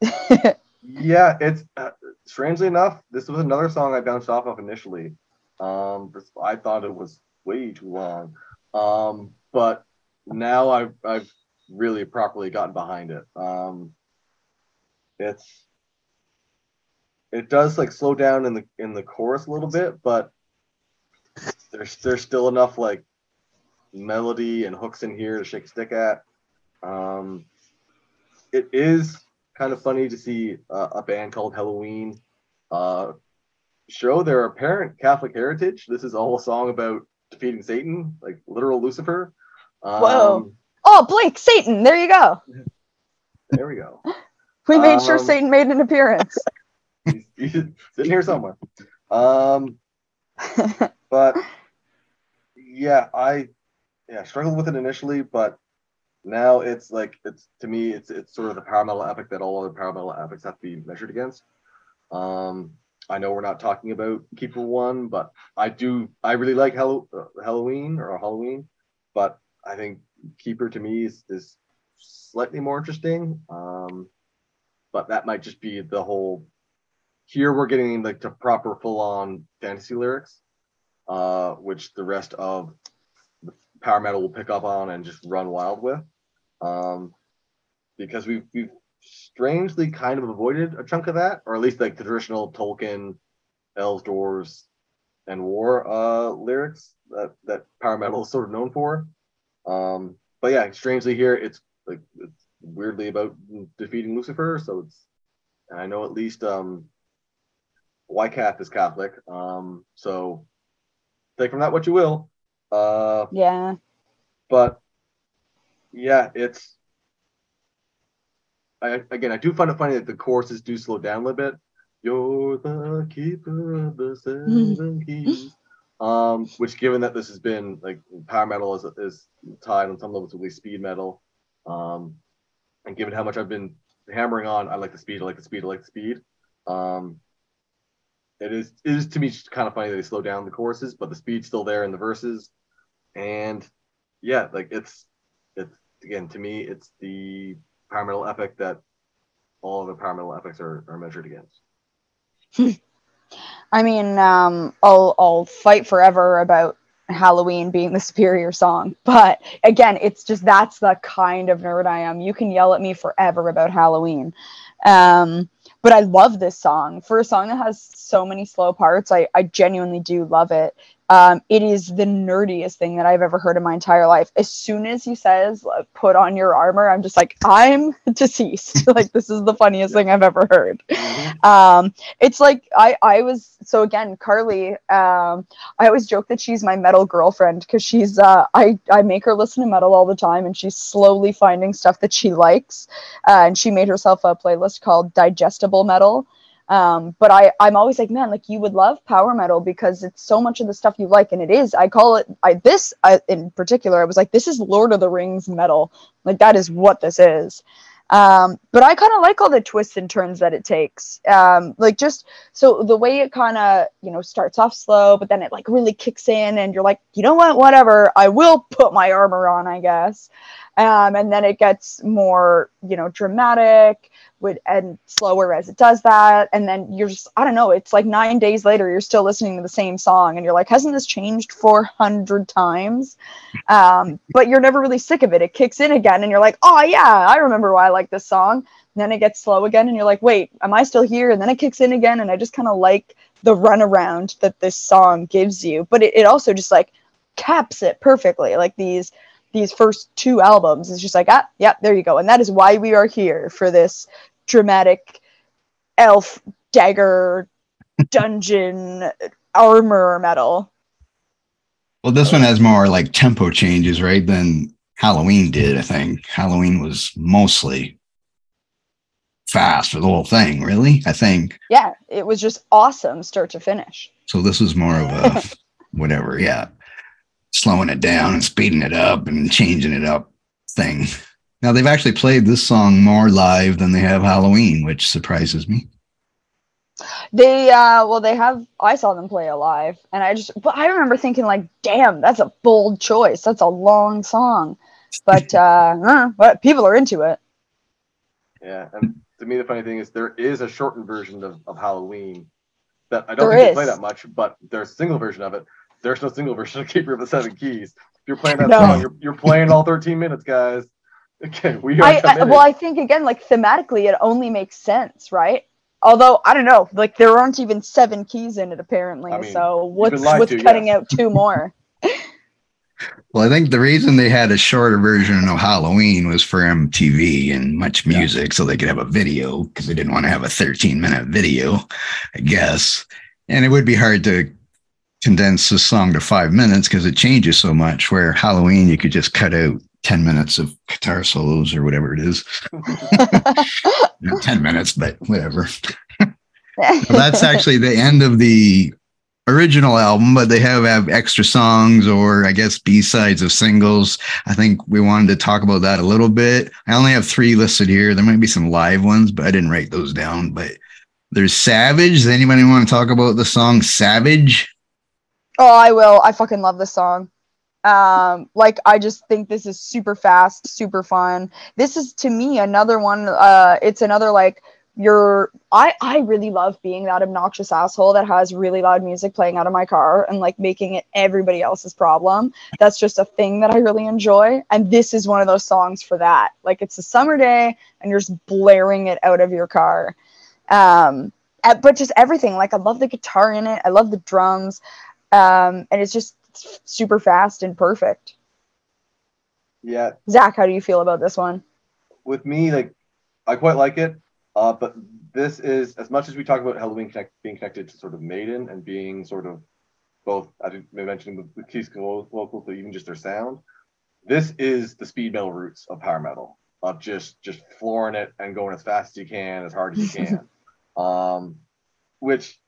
yeah, it's uh, strangely enough, this was another song I bounced off of initially. Um, I thought it was way too long. Um, but now I've I've really properly gotten behind it. Um, it's it does like slow down in the in the chorus a little bit, but there's there's still enough like melody and hooks in here to shake stick at. Um, it is kind of funny to see uh, a band called Helloween uh, show their apparent Catholic heritage. This is all a song about defeating Satan, like literal Lucifer. Um, Whoa. oh, Blake, Satan. There you go. There we go. We made sure Um, Satan made an appearance. He's, he's sitting here somewhere. Um, but yeah, I yeah struggled with it initially, but now it's like it's to me it's it's sort of the power metal epic that all other power metal epics have to be measured against. Um, I know we're not talking about Keeper One, but I do I really like Hello, uh, Halloween or Halloween, but I think Keeper to me is, is slightly more interesting. Um, but that might just be the whole here we're getting like the proper full-on fantasy lyrics uh which the rest of the power metal will pick up on and just run wild with um because we've we've strangely kind of avoided a chunk of that or at least like the traditional tolkien elves dwarves and war uh lyrics that that power metal is sort of known for um but yeah strangely here it's like it's weirdly about defeating lucifer so it's I know at least um Weikath is Catholic. Um, so take from that what you will. Uh, yeah. but yeah, it's I again I do find it funny that the choruses do slow down a little bit. You're the keeper of the seven keys. Um, which given that this has been like power metal is is tied on some levels to at least speed metal. Um, and given how much I've been hammering on, I like the speed, I like the speed, I like the speed. Um, it is it is to me just kind of funny that they slow down the choruses, but the speed's still there in the verses. And yeah, like it's it's again to me it's the power metal epic that all the power metal epics are, are measured against. I mean, um, I'll I'll fight forever about Halloween being the superior song, but again, it's just that's the kind of nerd I am. You can yell at me forever about Halloween, um, but I love this song for a song that has so many slow parts. I I genuinely do love it. Um, it is the nerdiest thing that I've ever heard in my entire life. As soon as he says "put on your armor," I'm just like, I'm deceased. like this is the funniest thing I've ever heard um it's like i i was so again carly um i always joke that she's my metal girlfriend because she's uh i i make her listen to metal all the time and she's slowly finding stuff that she likes uh, and she made herself a playlist called digestible metal um but i i'm always like man like you would love power metal because it's so much of the stuff you like and it is i call it i this I, in particular i was like this is lord of the rings metal like that is what this is Um, but I kind of like all the twists and turns that it takes. Um, like just so the way it kind of you know starts off slow, but then it like really kicks in, and you're like, you know what, whatever, I will put my armor on, I guess. Um, and then it gets more you know dramatic and slower as it does that. And then you're just i don't know it's like nine days later you're still listening to the same song and you're like hasn't this changed 400 times? Um, but you're never really sick of it. It kicks in again and you're like oh yeah i remember why i like this song. And then it gets slow again and you're like wait am i still here? And then it kicks in again and i just kind of like the runaround that this song gives you. But it, it also just like caps it perfectly. Like these these first two albums it's just like ah yeah there you go and that is why we are here for this dramatic elf dagger dungeon armor metal. Well, this one has more like tempo changes, right? Than Halloween did, I think. Halloween was mostly fast for the whole thing, really, I think. Yeah, it was just awesome start to finish. So this was more of a whatever, yeah. Slowing it down and speeding it up and changing it up thing. Now they've actually played this song more live than they have Halloween, which surprises me. They uh well they have I saw them play alive and I just but I remember thinking like damn that's a bold choice. That's a long song. But uh, uh but people are into it. Yeah, and to me the funny thing is there is a shortened version of, of Halloween that I don't There think they play that much, but there's a single version of it. There's no single version of Keeper of the Seven Keys. If you're playing that No. song, you're, you're playing all 13 minutes, guys. Okay, we are I, I well I think again like thematically it only makes sense, right? Although I don't know, like there aren't even seven keys in it apparently. I mean, so you've what's been lied what's to, cutting yes. out two more? Well, I think the reason they had a shorter version of Halloween was for MTV and much Yeah. music, so they could have a video because they didn't want to have a 13 minute video, I guess. And it would be hard to condense the song to five minutes because it changes so much. Where Halloween, you could just cut out 10 minutes of guitar solos or whatever it is. Not 10 minutes, but whatever. Well, that's actually the end of the original album, but they have, have extra songs or I guess B sides of singles. I think we wanted to talk about that a little bit. I only have three listed here. There might be some live ones, but I didn't write those down. But there's Savage. Does anybody want to talk about the song Savage? Oh, I will. I fucking love this song. Um, like I just think this is super fast, super fun. This is to me another one. Uh, it's another like you're. I I really love being that obnoxious asshole that has really loud music playing out of my car and like making it everybody else's problem. That's just a thing that I really enjoy. And this is one of those songs for that. Like it's a summer day and you're just blaring it out of your car. Um, but just everything. Like I love the guitar in it. I love the drums um, and it's just super fast and perfect. yeah, Zach, how do you feel about this one? with me, like I quite like it. Uh, but this is as much as we talk about Helloween connect, being connected to sort of Maiden and being sort of both. I didn't mention the, the Kiske's vocals, but even just their sound. This is the speed metal roots of power metal of just just flooring it and going as fast as you can, as hard as you can. um, which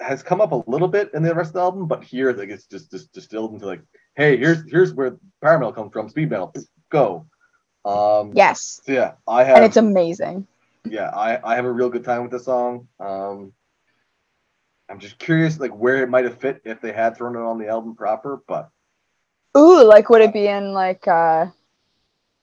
has come up a little bit in the rest of the album, but here like it's just just distilled into like, hey, here's here's where power metal comes from, speed metal, go. Um, Yes, so yeah, I have and it's amazing. yeah, I, I have a real good time with this song. Um, I'm just curious, like where it might have fit if they had thrown it on the album proper. But Ooh, like would it be in like uh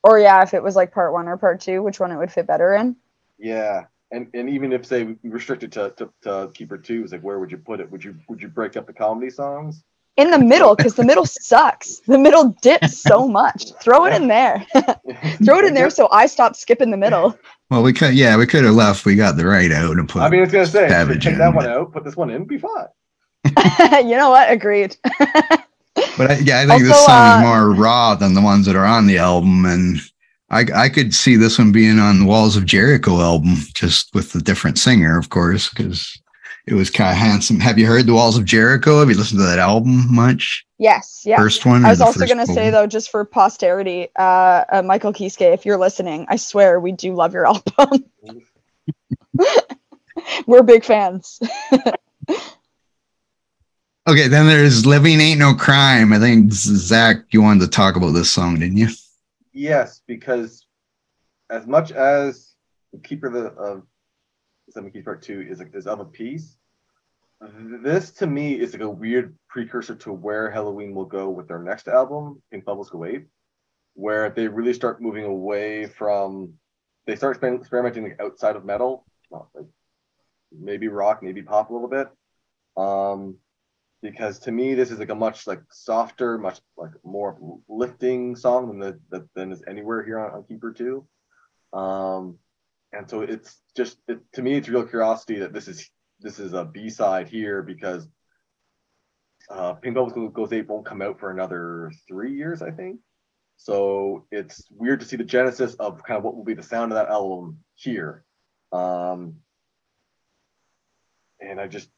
or yeah, if it was like part one or part two, which one it would fit better in? yeah, and and even if say restricted to, to, to Keeper Two, it's like where would you put it? Would you would you break up the comedy songs? In the middle, because the middle sucks. The middle dips so much. Throw it in there. Throw it in there so I stop skipping the middle. Well, we could, yeah, we could have left. We got the right out and put. I mean, I was gonna say Savage take in, that one but- out, put this one in, be fine. you know what? Agreed. But I, yeah, I think this Also, song uh, is more raw than the ones that are on the album, and I I could see this one being on the Walls of Jericho album, just with a different singer, of course, because it was kind of handsome. Have you heard the Walls of Jericho? Have you listened to that album much? yes, yeah. First one. I was also going to say though, just for posterity, uh, uh, Michael Kiske, if you're listening, I swear we do love your album. We're big fans. Okay, then there's "Living Ain't No Crime." I think Zach, you wanted to talk about this song, didn't you? Yes, because as much as the Keeper of the of Seven Keys Part Two is is of a piece, this to me is like a weird precursor to where Helloween will go with their next album, Pink Bubbles Go Ape, where they really start moving away from they start experimenting like outside of metal, maybe rock, maybe pop a little bit. Um, because to me this is like a much like softer, much like more lifting song than the, the than is anywhere here on, on Keeper Two. Um, and so it's just it, to me it's real curiosity that this is this is a B side here because uh, Pink Bubbles Goes Ape won't come out for another three years, I think. So it's weird to see the genesis of kind of what will be the sound of that album here. Um, and I just,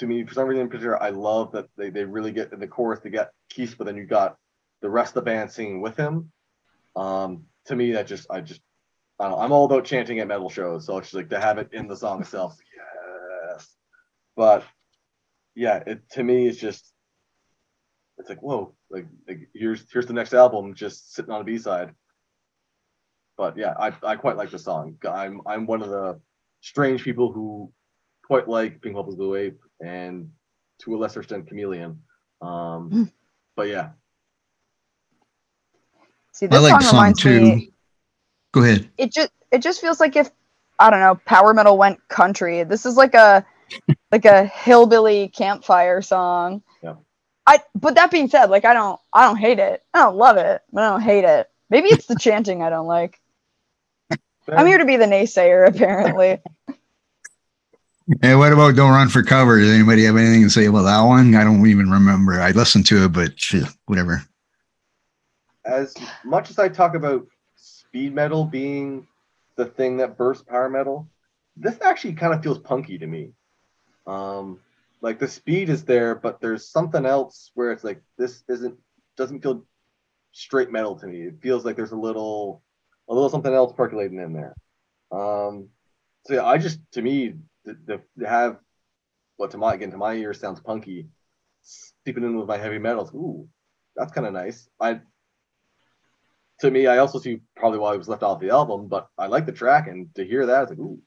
to me, for some reason in particular, I love that they, they really get in the chorus, they get Keith, but then you got the rest of the band singing with him. Um, to me, that just, I just, I don't know, I'm all about chanting at metal shows. So it's just like to have it in the song itself. Yes. But yeah, it to me, it's just, it's like, whoa, like, like here's, here's the next album just sitting on a B side. But yeah, I, I quite like the song. I'm, I'm one of the strange people who quite like Pink Bubbles Go Ape and to a lesser extent Chameleon. Um, hmm. but yeah. See, this I like song reminds too. me. Go ahead. It just it just feels like if I don't know, power metal went country. This is like a like a hillbilly campfire song. Yeah. I but that being said, like I don't I don't hate it. I don't love it, but I don't hate it. Maybe it's the chanting I don't like. I'm here to be the naysayer, apparently. And what about Don't Run for Cover? Does anybody have anything to say about that one? I don't even remember. I listened to it, but whatever. As much as I talk about speed metal being the thing that bursts power metal, this actually kind of feels punky to me. Um, like the speed is there, but there's something else where it's like this isn't doesn't feel straight metal to me. It feels like there's a little a little something else percolating in there. Um, so yeah, I just to me to, to have what to my again to my ear sounds punky, seeping in with my heavy metals. Ooh, that's kind of nice. I to me, I also see probably why it was left off the album, but I like the track, and to hear that, it's like, ooh,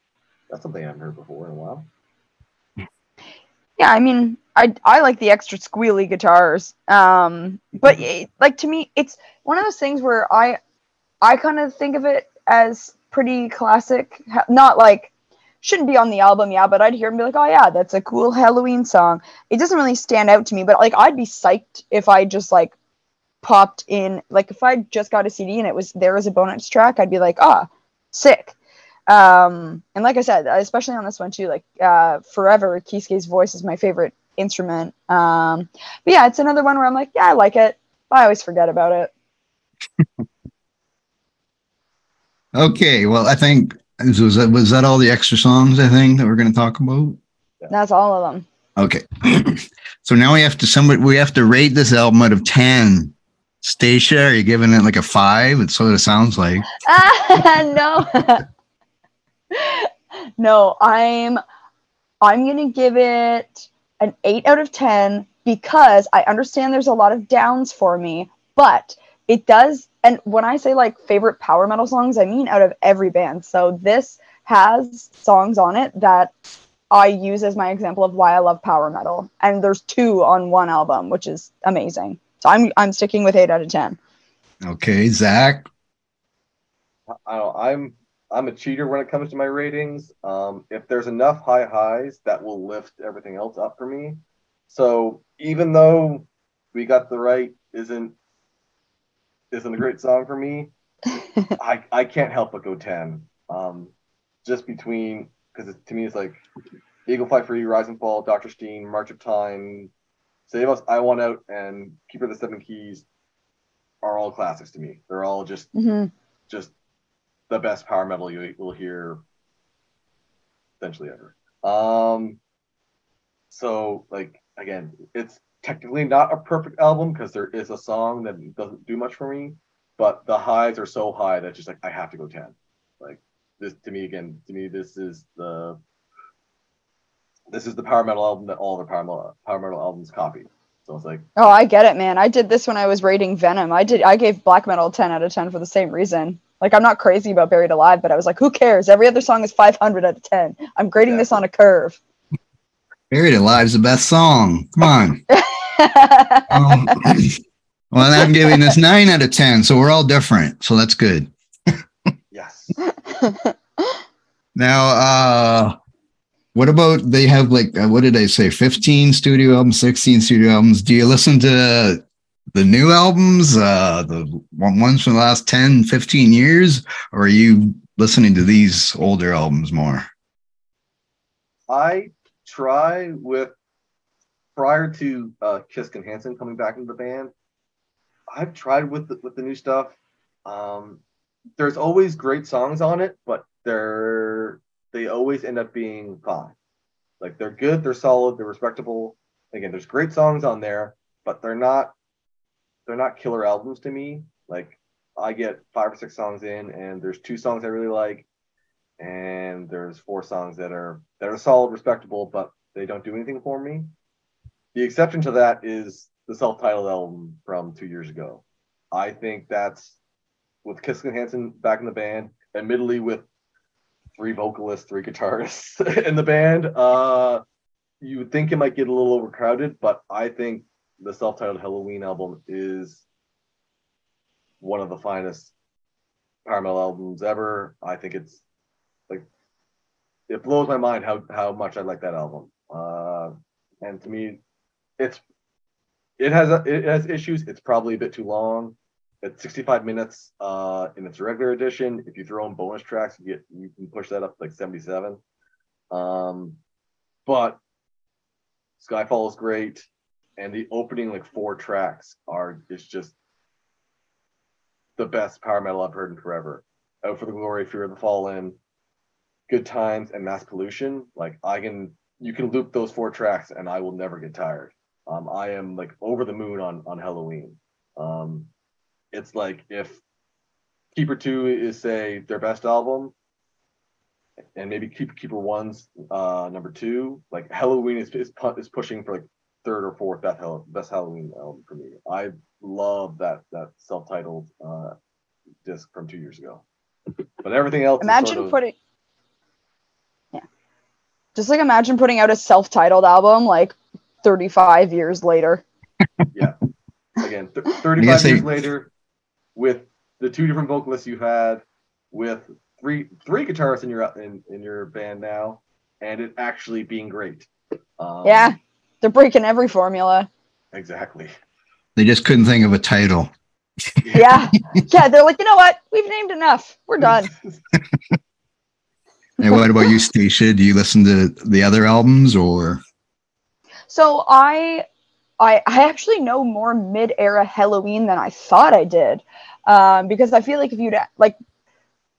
that's something I haven't heard before in a while. Yeah, I mean, I I like the extra squealy guitars, um, but it, like to me, it's one of those things where I I kind of think of it as pretty classic, not like shouldn't be on the album, yeah, but I'd hear and be like, oh yeah, that's a cool Helloween song. It doesn't really stand out to me, but like I'd be psyched if I just like popped in, like if I just got a CD and it was there as a bonus track, I'd be like, ah, sick. Um, and like I said, especially on this one too, like uh, forever, Kiske's voice is my favorite instrument. Um, but yeah, it's another one where I'm like, yeah, I like it. I always forget about it. okay, well, I think was that was that all the extra songs I think that we're going to talk about? That's all of them. Okay, so now we have to somebody we have to rate this album out of ten. Staicha, are you giving it like a five? It's what it sounds like. no, no, I'm I'm gonna give it an eight out of ten because I understand there's a lot of downs for me, but it does and when I say like favorite power metal songs, I mean out of every band. So this has songs on it that I use as my example of why I love power metal. And there's two on one album, which is amazing. So I'm I'm sticking with eight out of ten. Okay, Zach. I don't, I'm I'm a cheater when it comes to my ratings. Um, if there's enough high highs, that will lift everything else up for me. So even though we got the right isn't isn't a great song for me. I I can't help but go ten. Um, just between because to me it's like Eagle Fly Free, Rise and Fall, Doctor Stein, March of Time, Save Us, I Want Out, and Keeper of the Seven Keys are all classics to me. They're all just mm-hmm. just the best power metal you will hear essentially ever. Um, so like again, it's technically not a perfect album because there is a song that doesn't do much for me, but the highs are so high that just like I have to go 10. Like this to me again, to me this is the this is the power metal album that all the power metal, power metal albums copy. So it's like Oh, I get it, man. I did this when I was rating Venom. I did I gave black metal 10 out of 10 for the same reason. Like I'm not crazy about Buried Alive, but I was like, who cares? Every other song is 500 out of 10. I'm grading this on a curve. Buried Alive's the best song. Come on. Um, well, I'm giving this nine out of 10. So we're all different. So that's good. Yes. Now, uh, what about they have like, uh, what did I say? 15 studio albums, 16 studio albums. Do you listen to the new albums, uh, the one- ones from the last 10, 15 years, or are you listening to these older albums more? I try with prior to uh, Kiske and Hansen coming back into the band. I've tried with the, with the new stuff. Um, there's always great songs on it, but they're they always end up being fine. Like they're good, they're solid, they're respectable. Again, there's great songs on there, but they're not they're not killer albums to me. Like I get five or six songs in, and there's two songs I really like, and there's four songs that are that are solid, respectable, but they don't do anything for me. The exception to that is the self-titled album from two years ago. I think that's with Kiske and Hansen back in the band, admittedly with three vocalists, three guitarists in the band. Uh, you would think it might get a little overcrowded, but I think the self-titled Helloween album is one of the finest metal albums ever. I think it's like it blows my mind how how much I like that album. Uh, and to me, it's it has a, it has issues. It's probably a bit too long. It's 65 minutes uh, in its regular edition. If you throw in bonus tracks, you get you can push that up to like 77. Um, but Skyfall is great, and the opening like four tracks are is just the best power metal I've heard in forever. Out for the Glory, Fear of the Fallen, Good Times, and Mass Pollution. Like I can, you can loop those four tracks, and I will never get tired. Um, I am like over the moon on on Helloween. Um, it's like if Keeper Two is say their best album, and maybe Keeper Keeper One's uh, number two. Like Helloween is is, is pushing for like third or fourth best best Helloween album for me. I love that that self-titled uh, disc from two years ago. But everything else, imagine sort of- putting yeah just like imagine putting out a self-titled album like 35 years later. Yeah. again th- 35 guess years they- later with the two different vocalists you had with three three guitarists in your in, in your band now and it actually being great. Um, yeah. They're breaking every formula. Exactly. They just couldn't think of a title. yeah. Yeah they're like you know what? We've named enough. We're done. And what about you, Staicha? Do you listen to the other albums or? So I, I, I actually know more mid-era Helloween than I thought I did, um, because I feel like if you'd like,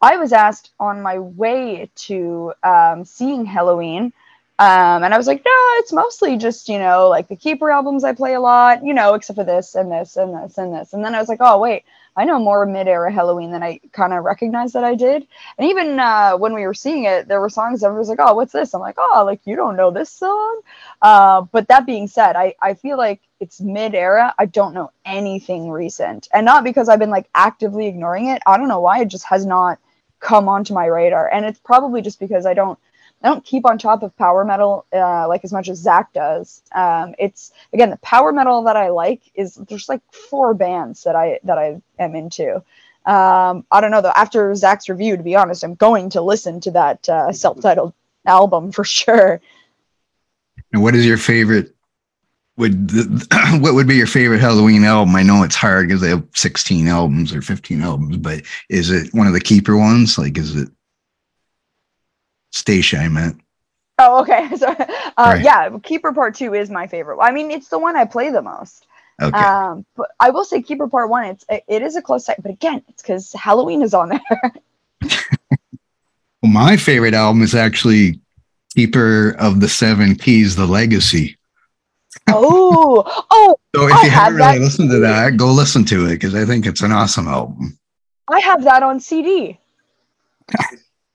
I was asked on my way to um, seeing Helloween, um, and I was like, no, it's mostly just you know like the Keeper albums I play a lot, you know, except for this and this and this and this, and then I was like, oh wait, I know more mid-era Helloween than I kind of recognized that I did. And even uh, when we were seeing it, there were songs everyone was like, "Oh, what's this?" I'm like, "Oh, like you don't know this song." Uh, but that being said, I I feel like it's mid-era. I don't know anything recent, and not because I've been like actively ignoring it. I don't know why it just has not come onto my radar, and it's probably just because I don't. I don't keep on top of power metal uh, like as much as Zach does. Um, it's again the power metal that I like is there's like four bands that I that I am into. Um, I don't know though. After Zach's review, to be honest, I'm going to listen to that uh, self-titled album for sure. And what is your favorite? Would the, what would be your favorite Helloween album? I know it's hard because they have 16 albums or 15 albums, but is it one of the keeper ones? Like, is it Staicha? I meant. Oh, okay. So, uh, Right. yeah, Keeper Part Two is my favorite. I mean, it's the one I play the most. Okay. Um, but I will say Keeper Part One. It's it is a close second, but again, it's because Halloween is on there. well, my favorite album is actually Keeper of the Seven Keys, The Legacy. oh, oh, So if I you have haven't really that listened to that, go listen to it because I think it's an awesome album. I have that on CD.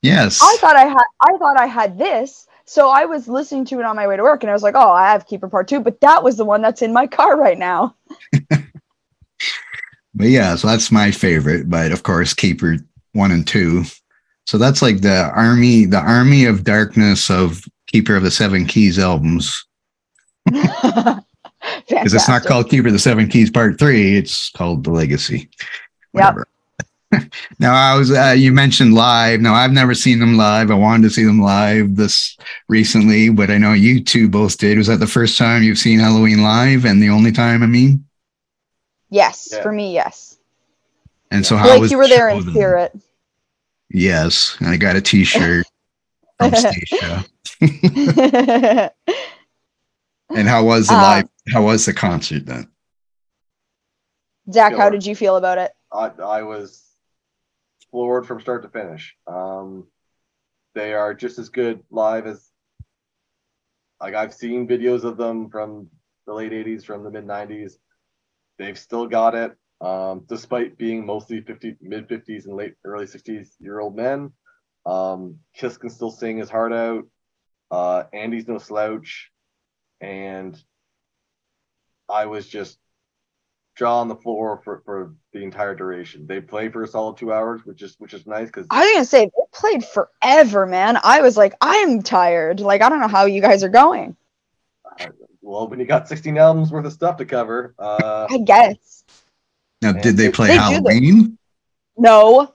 Yes. I thought I had I thought I had this. So I was listening to it on my way to work and I was like, "Oh, I have Keeper Part 2, but that was the one that's in my car right now." But yeah, so that's my favorite. But of course, Keeper one and two. So that's like the army, the army of darkness of Keeper of the Seven Keys albums. Because it's not called Keeper of the Seven Keys Part Three. It's called The Legacy. Whatever. Now I was uh, you mentioned live. Now I've never seen them live. I wanted to see them live this recently, but I know you two both did. Was that the first time you've seen Helloween live and the only time? I mean, Yes, Yeah. for me, yes. and so how Blake, was you were the there in then? spirit. Yes, I got a T-shirt from Staicha. And how was the Um, live? How was the concert then? Zach, how did you feel about it? I, I was floored from start to finish. Um, they are just as good live as like I've seen videos of them from the late 80s, from the mid 90s. They've still got it, um, despite being mostly 50, mid 50s and late early 60s year old men. Um, Kiske can still sing his heart out. Uh, Andi's no slouch, and I was just jaw on the floor for, for the entire duration. They play for a solid two hours, which is which is nice because I was gonna say they played forever, man. I was like, I am tired. Like, I don't know how you guys are going. well, when you got 16 albums worth of stuff to cover, uh, I guess. Now, did they they- play they Halloween? No,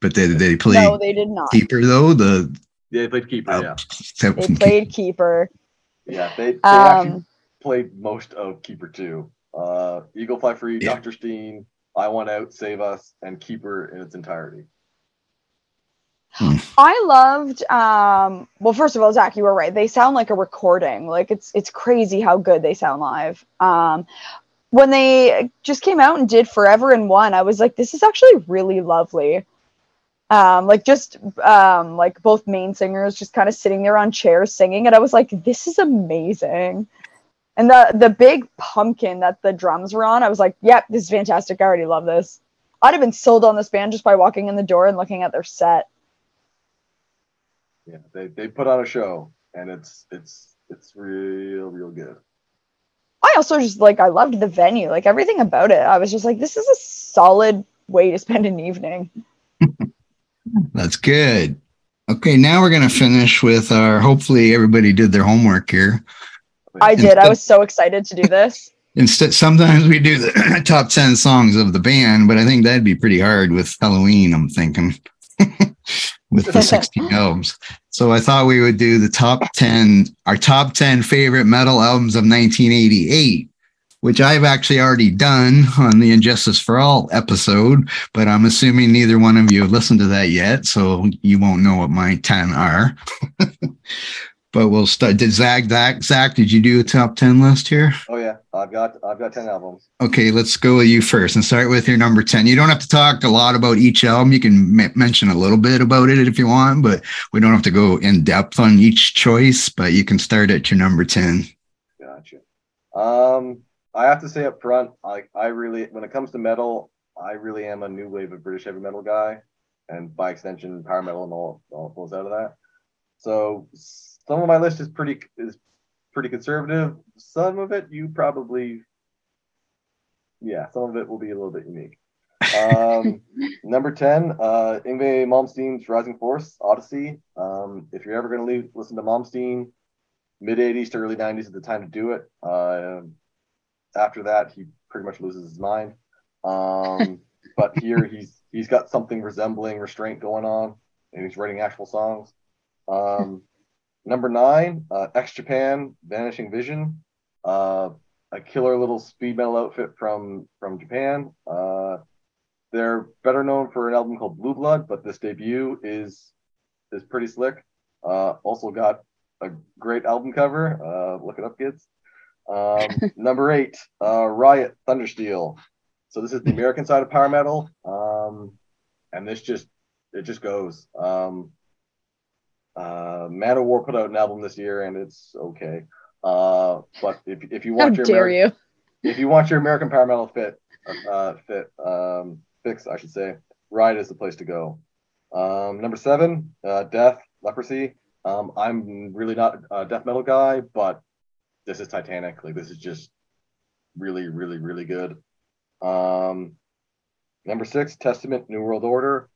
But did they play no, they did not. Keeper though? The yeah, they played Keeper. oh, Yeah, They played keeper. yeah, they, they actually Um, played most of Keeper too. Uh, Eagle Fly Free, Yeah. Doctor Stein, I Want Out, Save Us, and Keeper in its entirety. I loved. Um, well, first of all, Zach, you were right. They sound like a recording. Like it's it's crazy how good they sound live. Um, when they just came out and did Forever and One, I was like, this is actually really lovely. Um, like just um, like both main singers just kind of sitting there on chairs singing, and I was like, this is amazing. And the the big pumpkin that the drums were on, I was like, yep, this is fantastic. I already love this. I'd have been sold on this band just by walking in the door and looking at their set. Yeah, they, they put on a show, and it's it's it's real real good. I also just like I loved the venue, like everything about it. I was just like, this is a solid way to spend an evening. That's good. Okay, now we're gonna finish with our. Hopefully, everybody did their homework here. I did. I was so excited to do this. Instead, sometimes we do the top ten songs of the band, but I think that'd be pretty hard with Helloween. I'm thinking with the 16 albums. So I thought we would do the top 10, our top 10 favorite metal albums of 1988, which I've actually already done on the And Justice for All episode, but I'm assuming neither one of you have listened to that yet, so you won't know what my 10 are. but we'll start. Did Zach, Zach, Zach, did you do a top 10 list here? Oh yeah, I've got I've got 10 albums. Okay, let's go with you first and start with your number 10. You don't have to talk a lot about each album. You can m- mention a little bit about it if you want, but we don't have to go in depth on each choice, but you can start at your number 10. Gotcha. Um, I have to say up front, I I really when it comes to metal, I really am a new wave of British heavy metal guy, and by extension, power metal and all all flows out of that. So some of my list is pretty is pretty conservative. Some of it you probably, yeah, some of it will be a little bit unique. Um, number ten, uh, Yngwie Malmsteen's Rising Force Odyssey. Um, if you're ever going to leave, listen to Malmsteen, mid 80s to early 90s is the time to do it. Uh, after that, he pretty much loses his mind. Um, but here he's he's got something resembling restraint going on, and he's writing actual songs. Um, number nine, uh, X Japan, Vanishing Vision, uh, a killer little speed metal outfit from from Japan. Uh, they're better known for an album called Blue Blood, but this debut is is pretty slick. Uh, also got a great album cover. Uh, look it up, kids. Um, number eight, uh, Riot Thundersteel. So this is the American side of power metal, um, and this just it just goes. Um, uh, Manowar put out an album this year, and it's okay. Uh, but if, if you want your Ameri- you? if you want your American power metal fit, uh, fit, um, fix, I should say, Riot is the place to go. Um, number seven, uh, Death, Leprosy. Um, I'm really not a death metal guy, but this is Titanic. Like this is just really, really, really good. Um, number six, Testament, New World Order.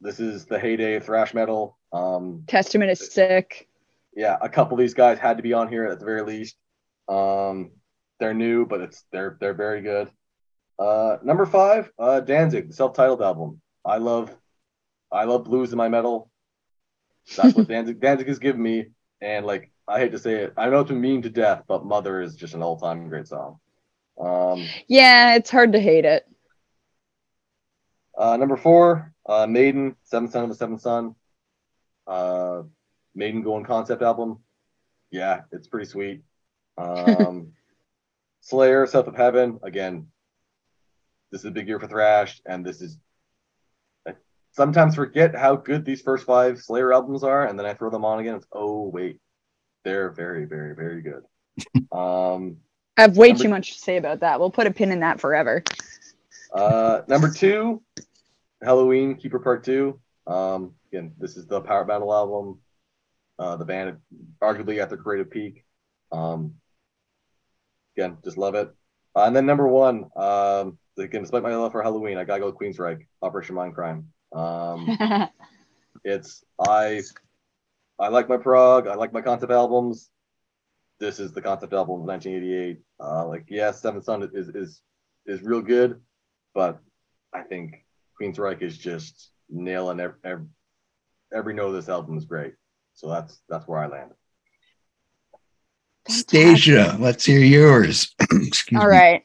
this is the heyday of thrash metal. Um, Testament is sick. yeah, a couple of these guys had to be on here at the very least. Um, they're new, but it's they're they're very good. Uh, number five, uh, Danzig, the self-titled album. I love, I love blues in my metal. That's what Danzig Danzig has given me, and like I hate to say it, I know it's been mean to death, but Mother is just an all-time great song. Um, Yeah, it's hard to hate it. Uh, number four, uh, Maiden, Seventh Son of the Seventh Son. Uh, Maiden Going concept album. Yeah, it's pretty sweet. Um, Slayer, South of Heaven. Again, this is a big year for thrash, and this is. I sometimes forget how good these first five Slayer albums are, and then I throw them on again. It's oh wait, they're very, very, very good. um, I have way Number- too much to say about that. We'll put a pin in that forever. Uh, number two, Helloween Keeper Part Two. Um, again, this is the power battle album. Uh, the band arguably at their creative peak. Um, again, just love it. Uh, and then number one, um, again, despite my love for Helloween, I gotta go with Queensryche, Operation Mindcrime. Um, it's I, I like my prog. I like my concept albums. This is the concept album of 1988. Uh, like, yes, Seventh Son is is is real good, but I think Queensryche is just nailing every, every, every note of this album is great. So that's that's where I landed. Staicha, let's hear yours. Excuse All me. right.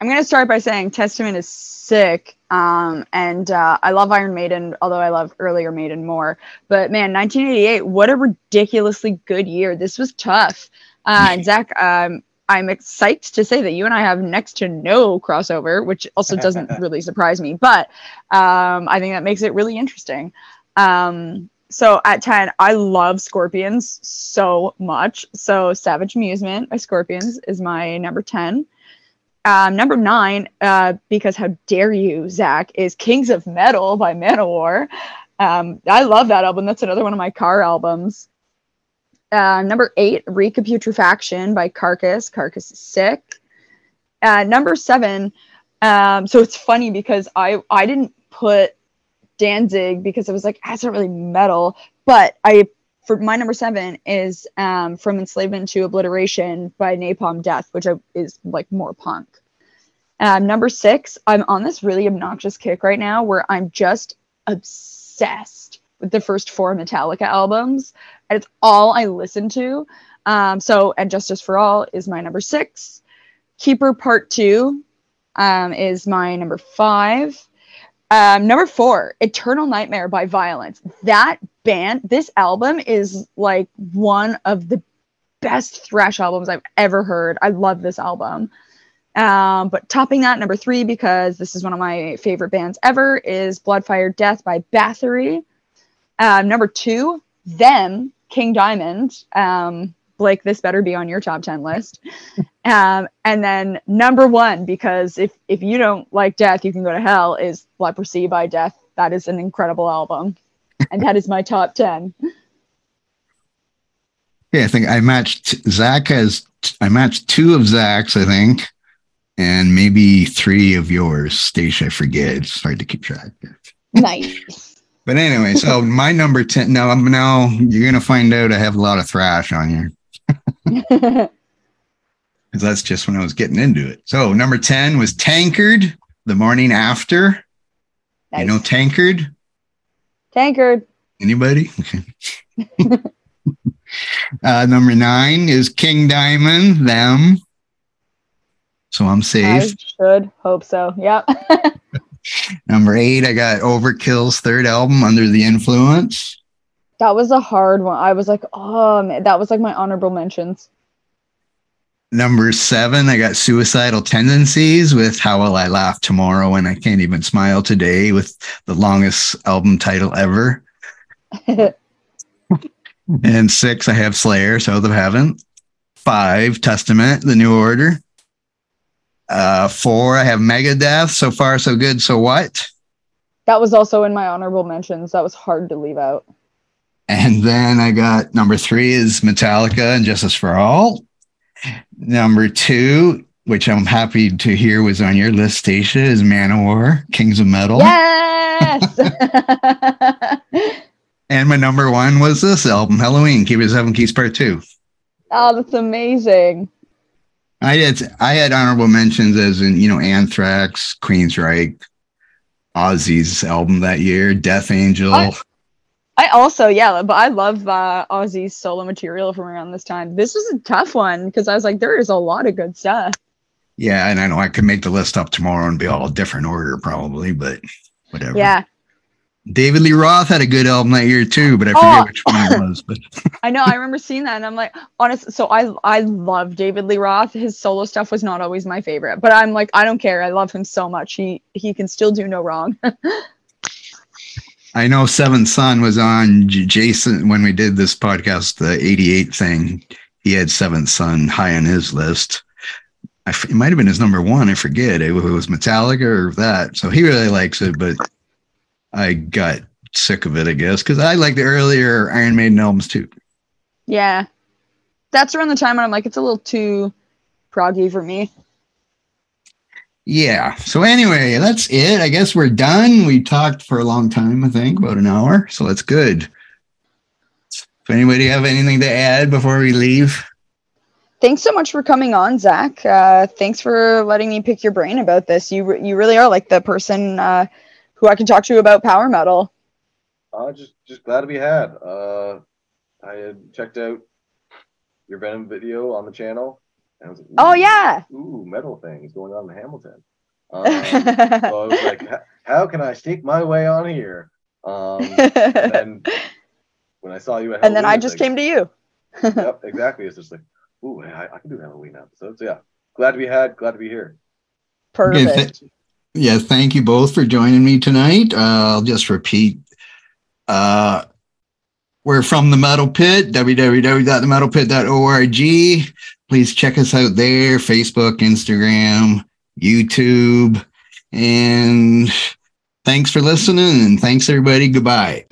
I'm going to start by saying Testament is sick. Um, and uh, I love Iron Maiden, although I love earlier Maiden more. But man, 1988, what a ridiculously good year. This was tough. Uh, and Zach, um, I'm excited to say that you and I have next to no crossover, which also doesn't really surprise me. But um, I think that makes it really interesting. Um, so at 10, I love Scorpions so much. So Savage Amusement by Scorpions is my number 10. Um, number nine, uh, because how dare you, Zach, is Kings of Metal by Manowar. Um, I love that album. That's another one of my car albums. Uh, number eight, Reek of Putrefaction by Carcass. Carcass is sick. Uh, number seven, um, so it's funny because I I didn't put Danzig because I was like, that's not really metal, but I for my number seven is um, from enslavement to obliteration by napalm death which is like more punk. Um, number six i'm on this really obnoxious kick right now where i'm just obsessed with the first four metallica albums. And it's all i listen to. Um, so and justice for all is my number six. Keeper part two um, is my number five um, number four, Eternal Nightmare by Vio-lence. That band, this album is like one of the best thrash albums I've ever heard. I love this album. Um, but topping that, number three, because this is one of my favorite bands ever, is Bloodfire Death by Bathory. Um, number two, Them, King Diamond. Um, Blake, this better be on your top 10 list. Um, and then number one, because if if you don't like Death, you can go to hell, is Leprosy by Death. That is an incredible album. And that is my top 10. Yeah, I think I matched Zach has I matched two of Zach's, I think, and maybe three of yours. Staicha, I forget. It's hard to keep track. Nice. But anyway, so my number ten. Now I'm now you're gonna find out I have a lot of thrash on here because that's just when I was getting into it. So number ten was Tankard. The morning after, you know Tankard. Tankard. Anybody? uh, number nine is King Diamond. Them. So I'm I safe. should hope so. Yep. Number eight, I got Overkill's third album, Under the Influence. That was a hard one. I was like, oh man, that was like my honorable mentions. Number seven, I got Suicidal Tendencies with How Will I Laugh Tomorrow and I Can't Even Smile Today with the longest album title ever. And six, I have Slayer, South of Heaven. Five, Testament, The New Order. Uh, four, I have Megadeth. So far, so good. So what? that was also in my honorable mentions. That was hard to leave out. And then I got number three is Metallica and Justice for All. Number two which I'm happy to hear was on your list, Staicha, is Manowar, Kings of Metal. Yes. And my number one was this album, Helloween, Keep It Seven Keys Part Two. oh, that's amazing. I had I had honorable mentions as in you know Anthrax, Queensryche, Ozzy's album that year, Death Angel. I- I also, yeah, but I love uh, Ozzy's solo material from around this time. This was a tough one because I was like, there is a lot of good stuff. yeah, and I know I could make the list up tomorrow and be all different order probably, but whatever. Yeah, David Lee Roth had a good album that year too, but I forget Oh. which one it was. But I know. I remember seeing that, and I'm like, honest. So I I love David Lee Roth. His solo stuff was not always my favorite, but I'm like, I don't care. I love him so much. He he can still do no wrong. I know Seventh Son was on Jason when we did this podcast, the 88 thing. He had Seventh Son high on his list. It might have been his number one. I forget. It, was Metallica or that. So he really likes it, but I got sick of it, I guess, because I like the earlier Iron Maiden albums too. yeah, that's around the time when I'm like, it's a little too proggy for me. Yeah. So anyway, that's it. I guess we're done. We talked for a long time, I think, about an hour. So that's good. If anybody have anything to add before we leave? Thanks so much for coming on, Zach. Uh, thanks for letting me pick your brain about this. You re- you really are like the person uh, who I can talk to about power metal. Uh, just just glad to be had. Uh, I had checked out your Venom video on the channel. And I was like, Oh yeah. ooh, metal things going on in Hamilton. Um, so I was like, how can I sneak my way on here? Um, and then when I saw you at and then I just like, came to you. yep, exactly. It's just like, ooh, I, I can do Helloween episodes. Yeah, glad to be had. Glad to be here. Perfect. Yeah, thank you both for joining me tonight. Uh, I'll just repeat. Uh, we're from the Metal Pit, www.themetalpit.org. Please check us out there Facebook, Instagram, YouTube. And thanks for listening. And thanks, everybody. Goodbye.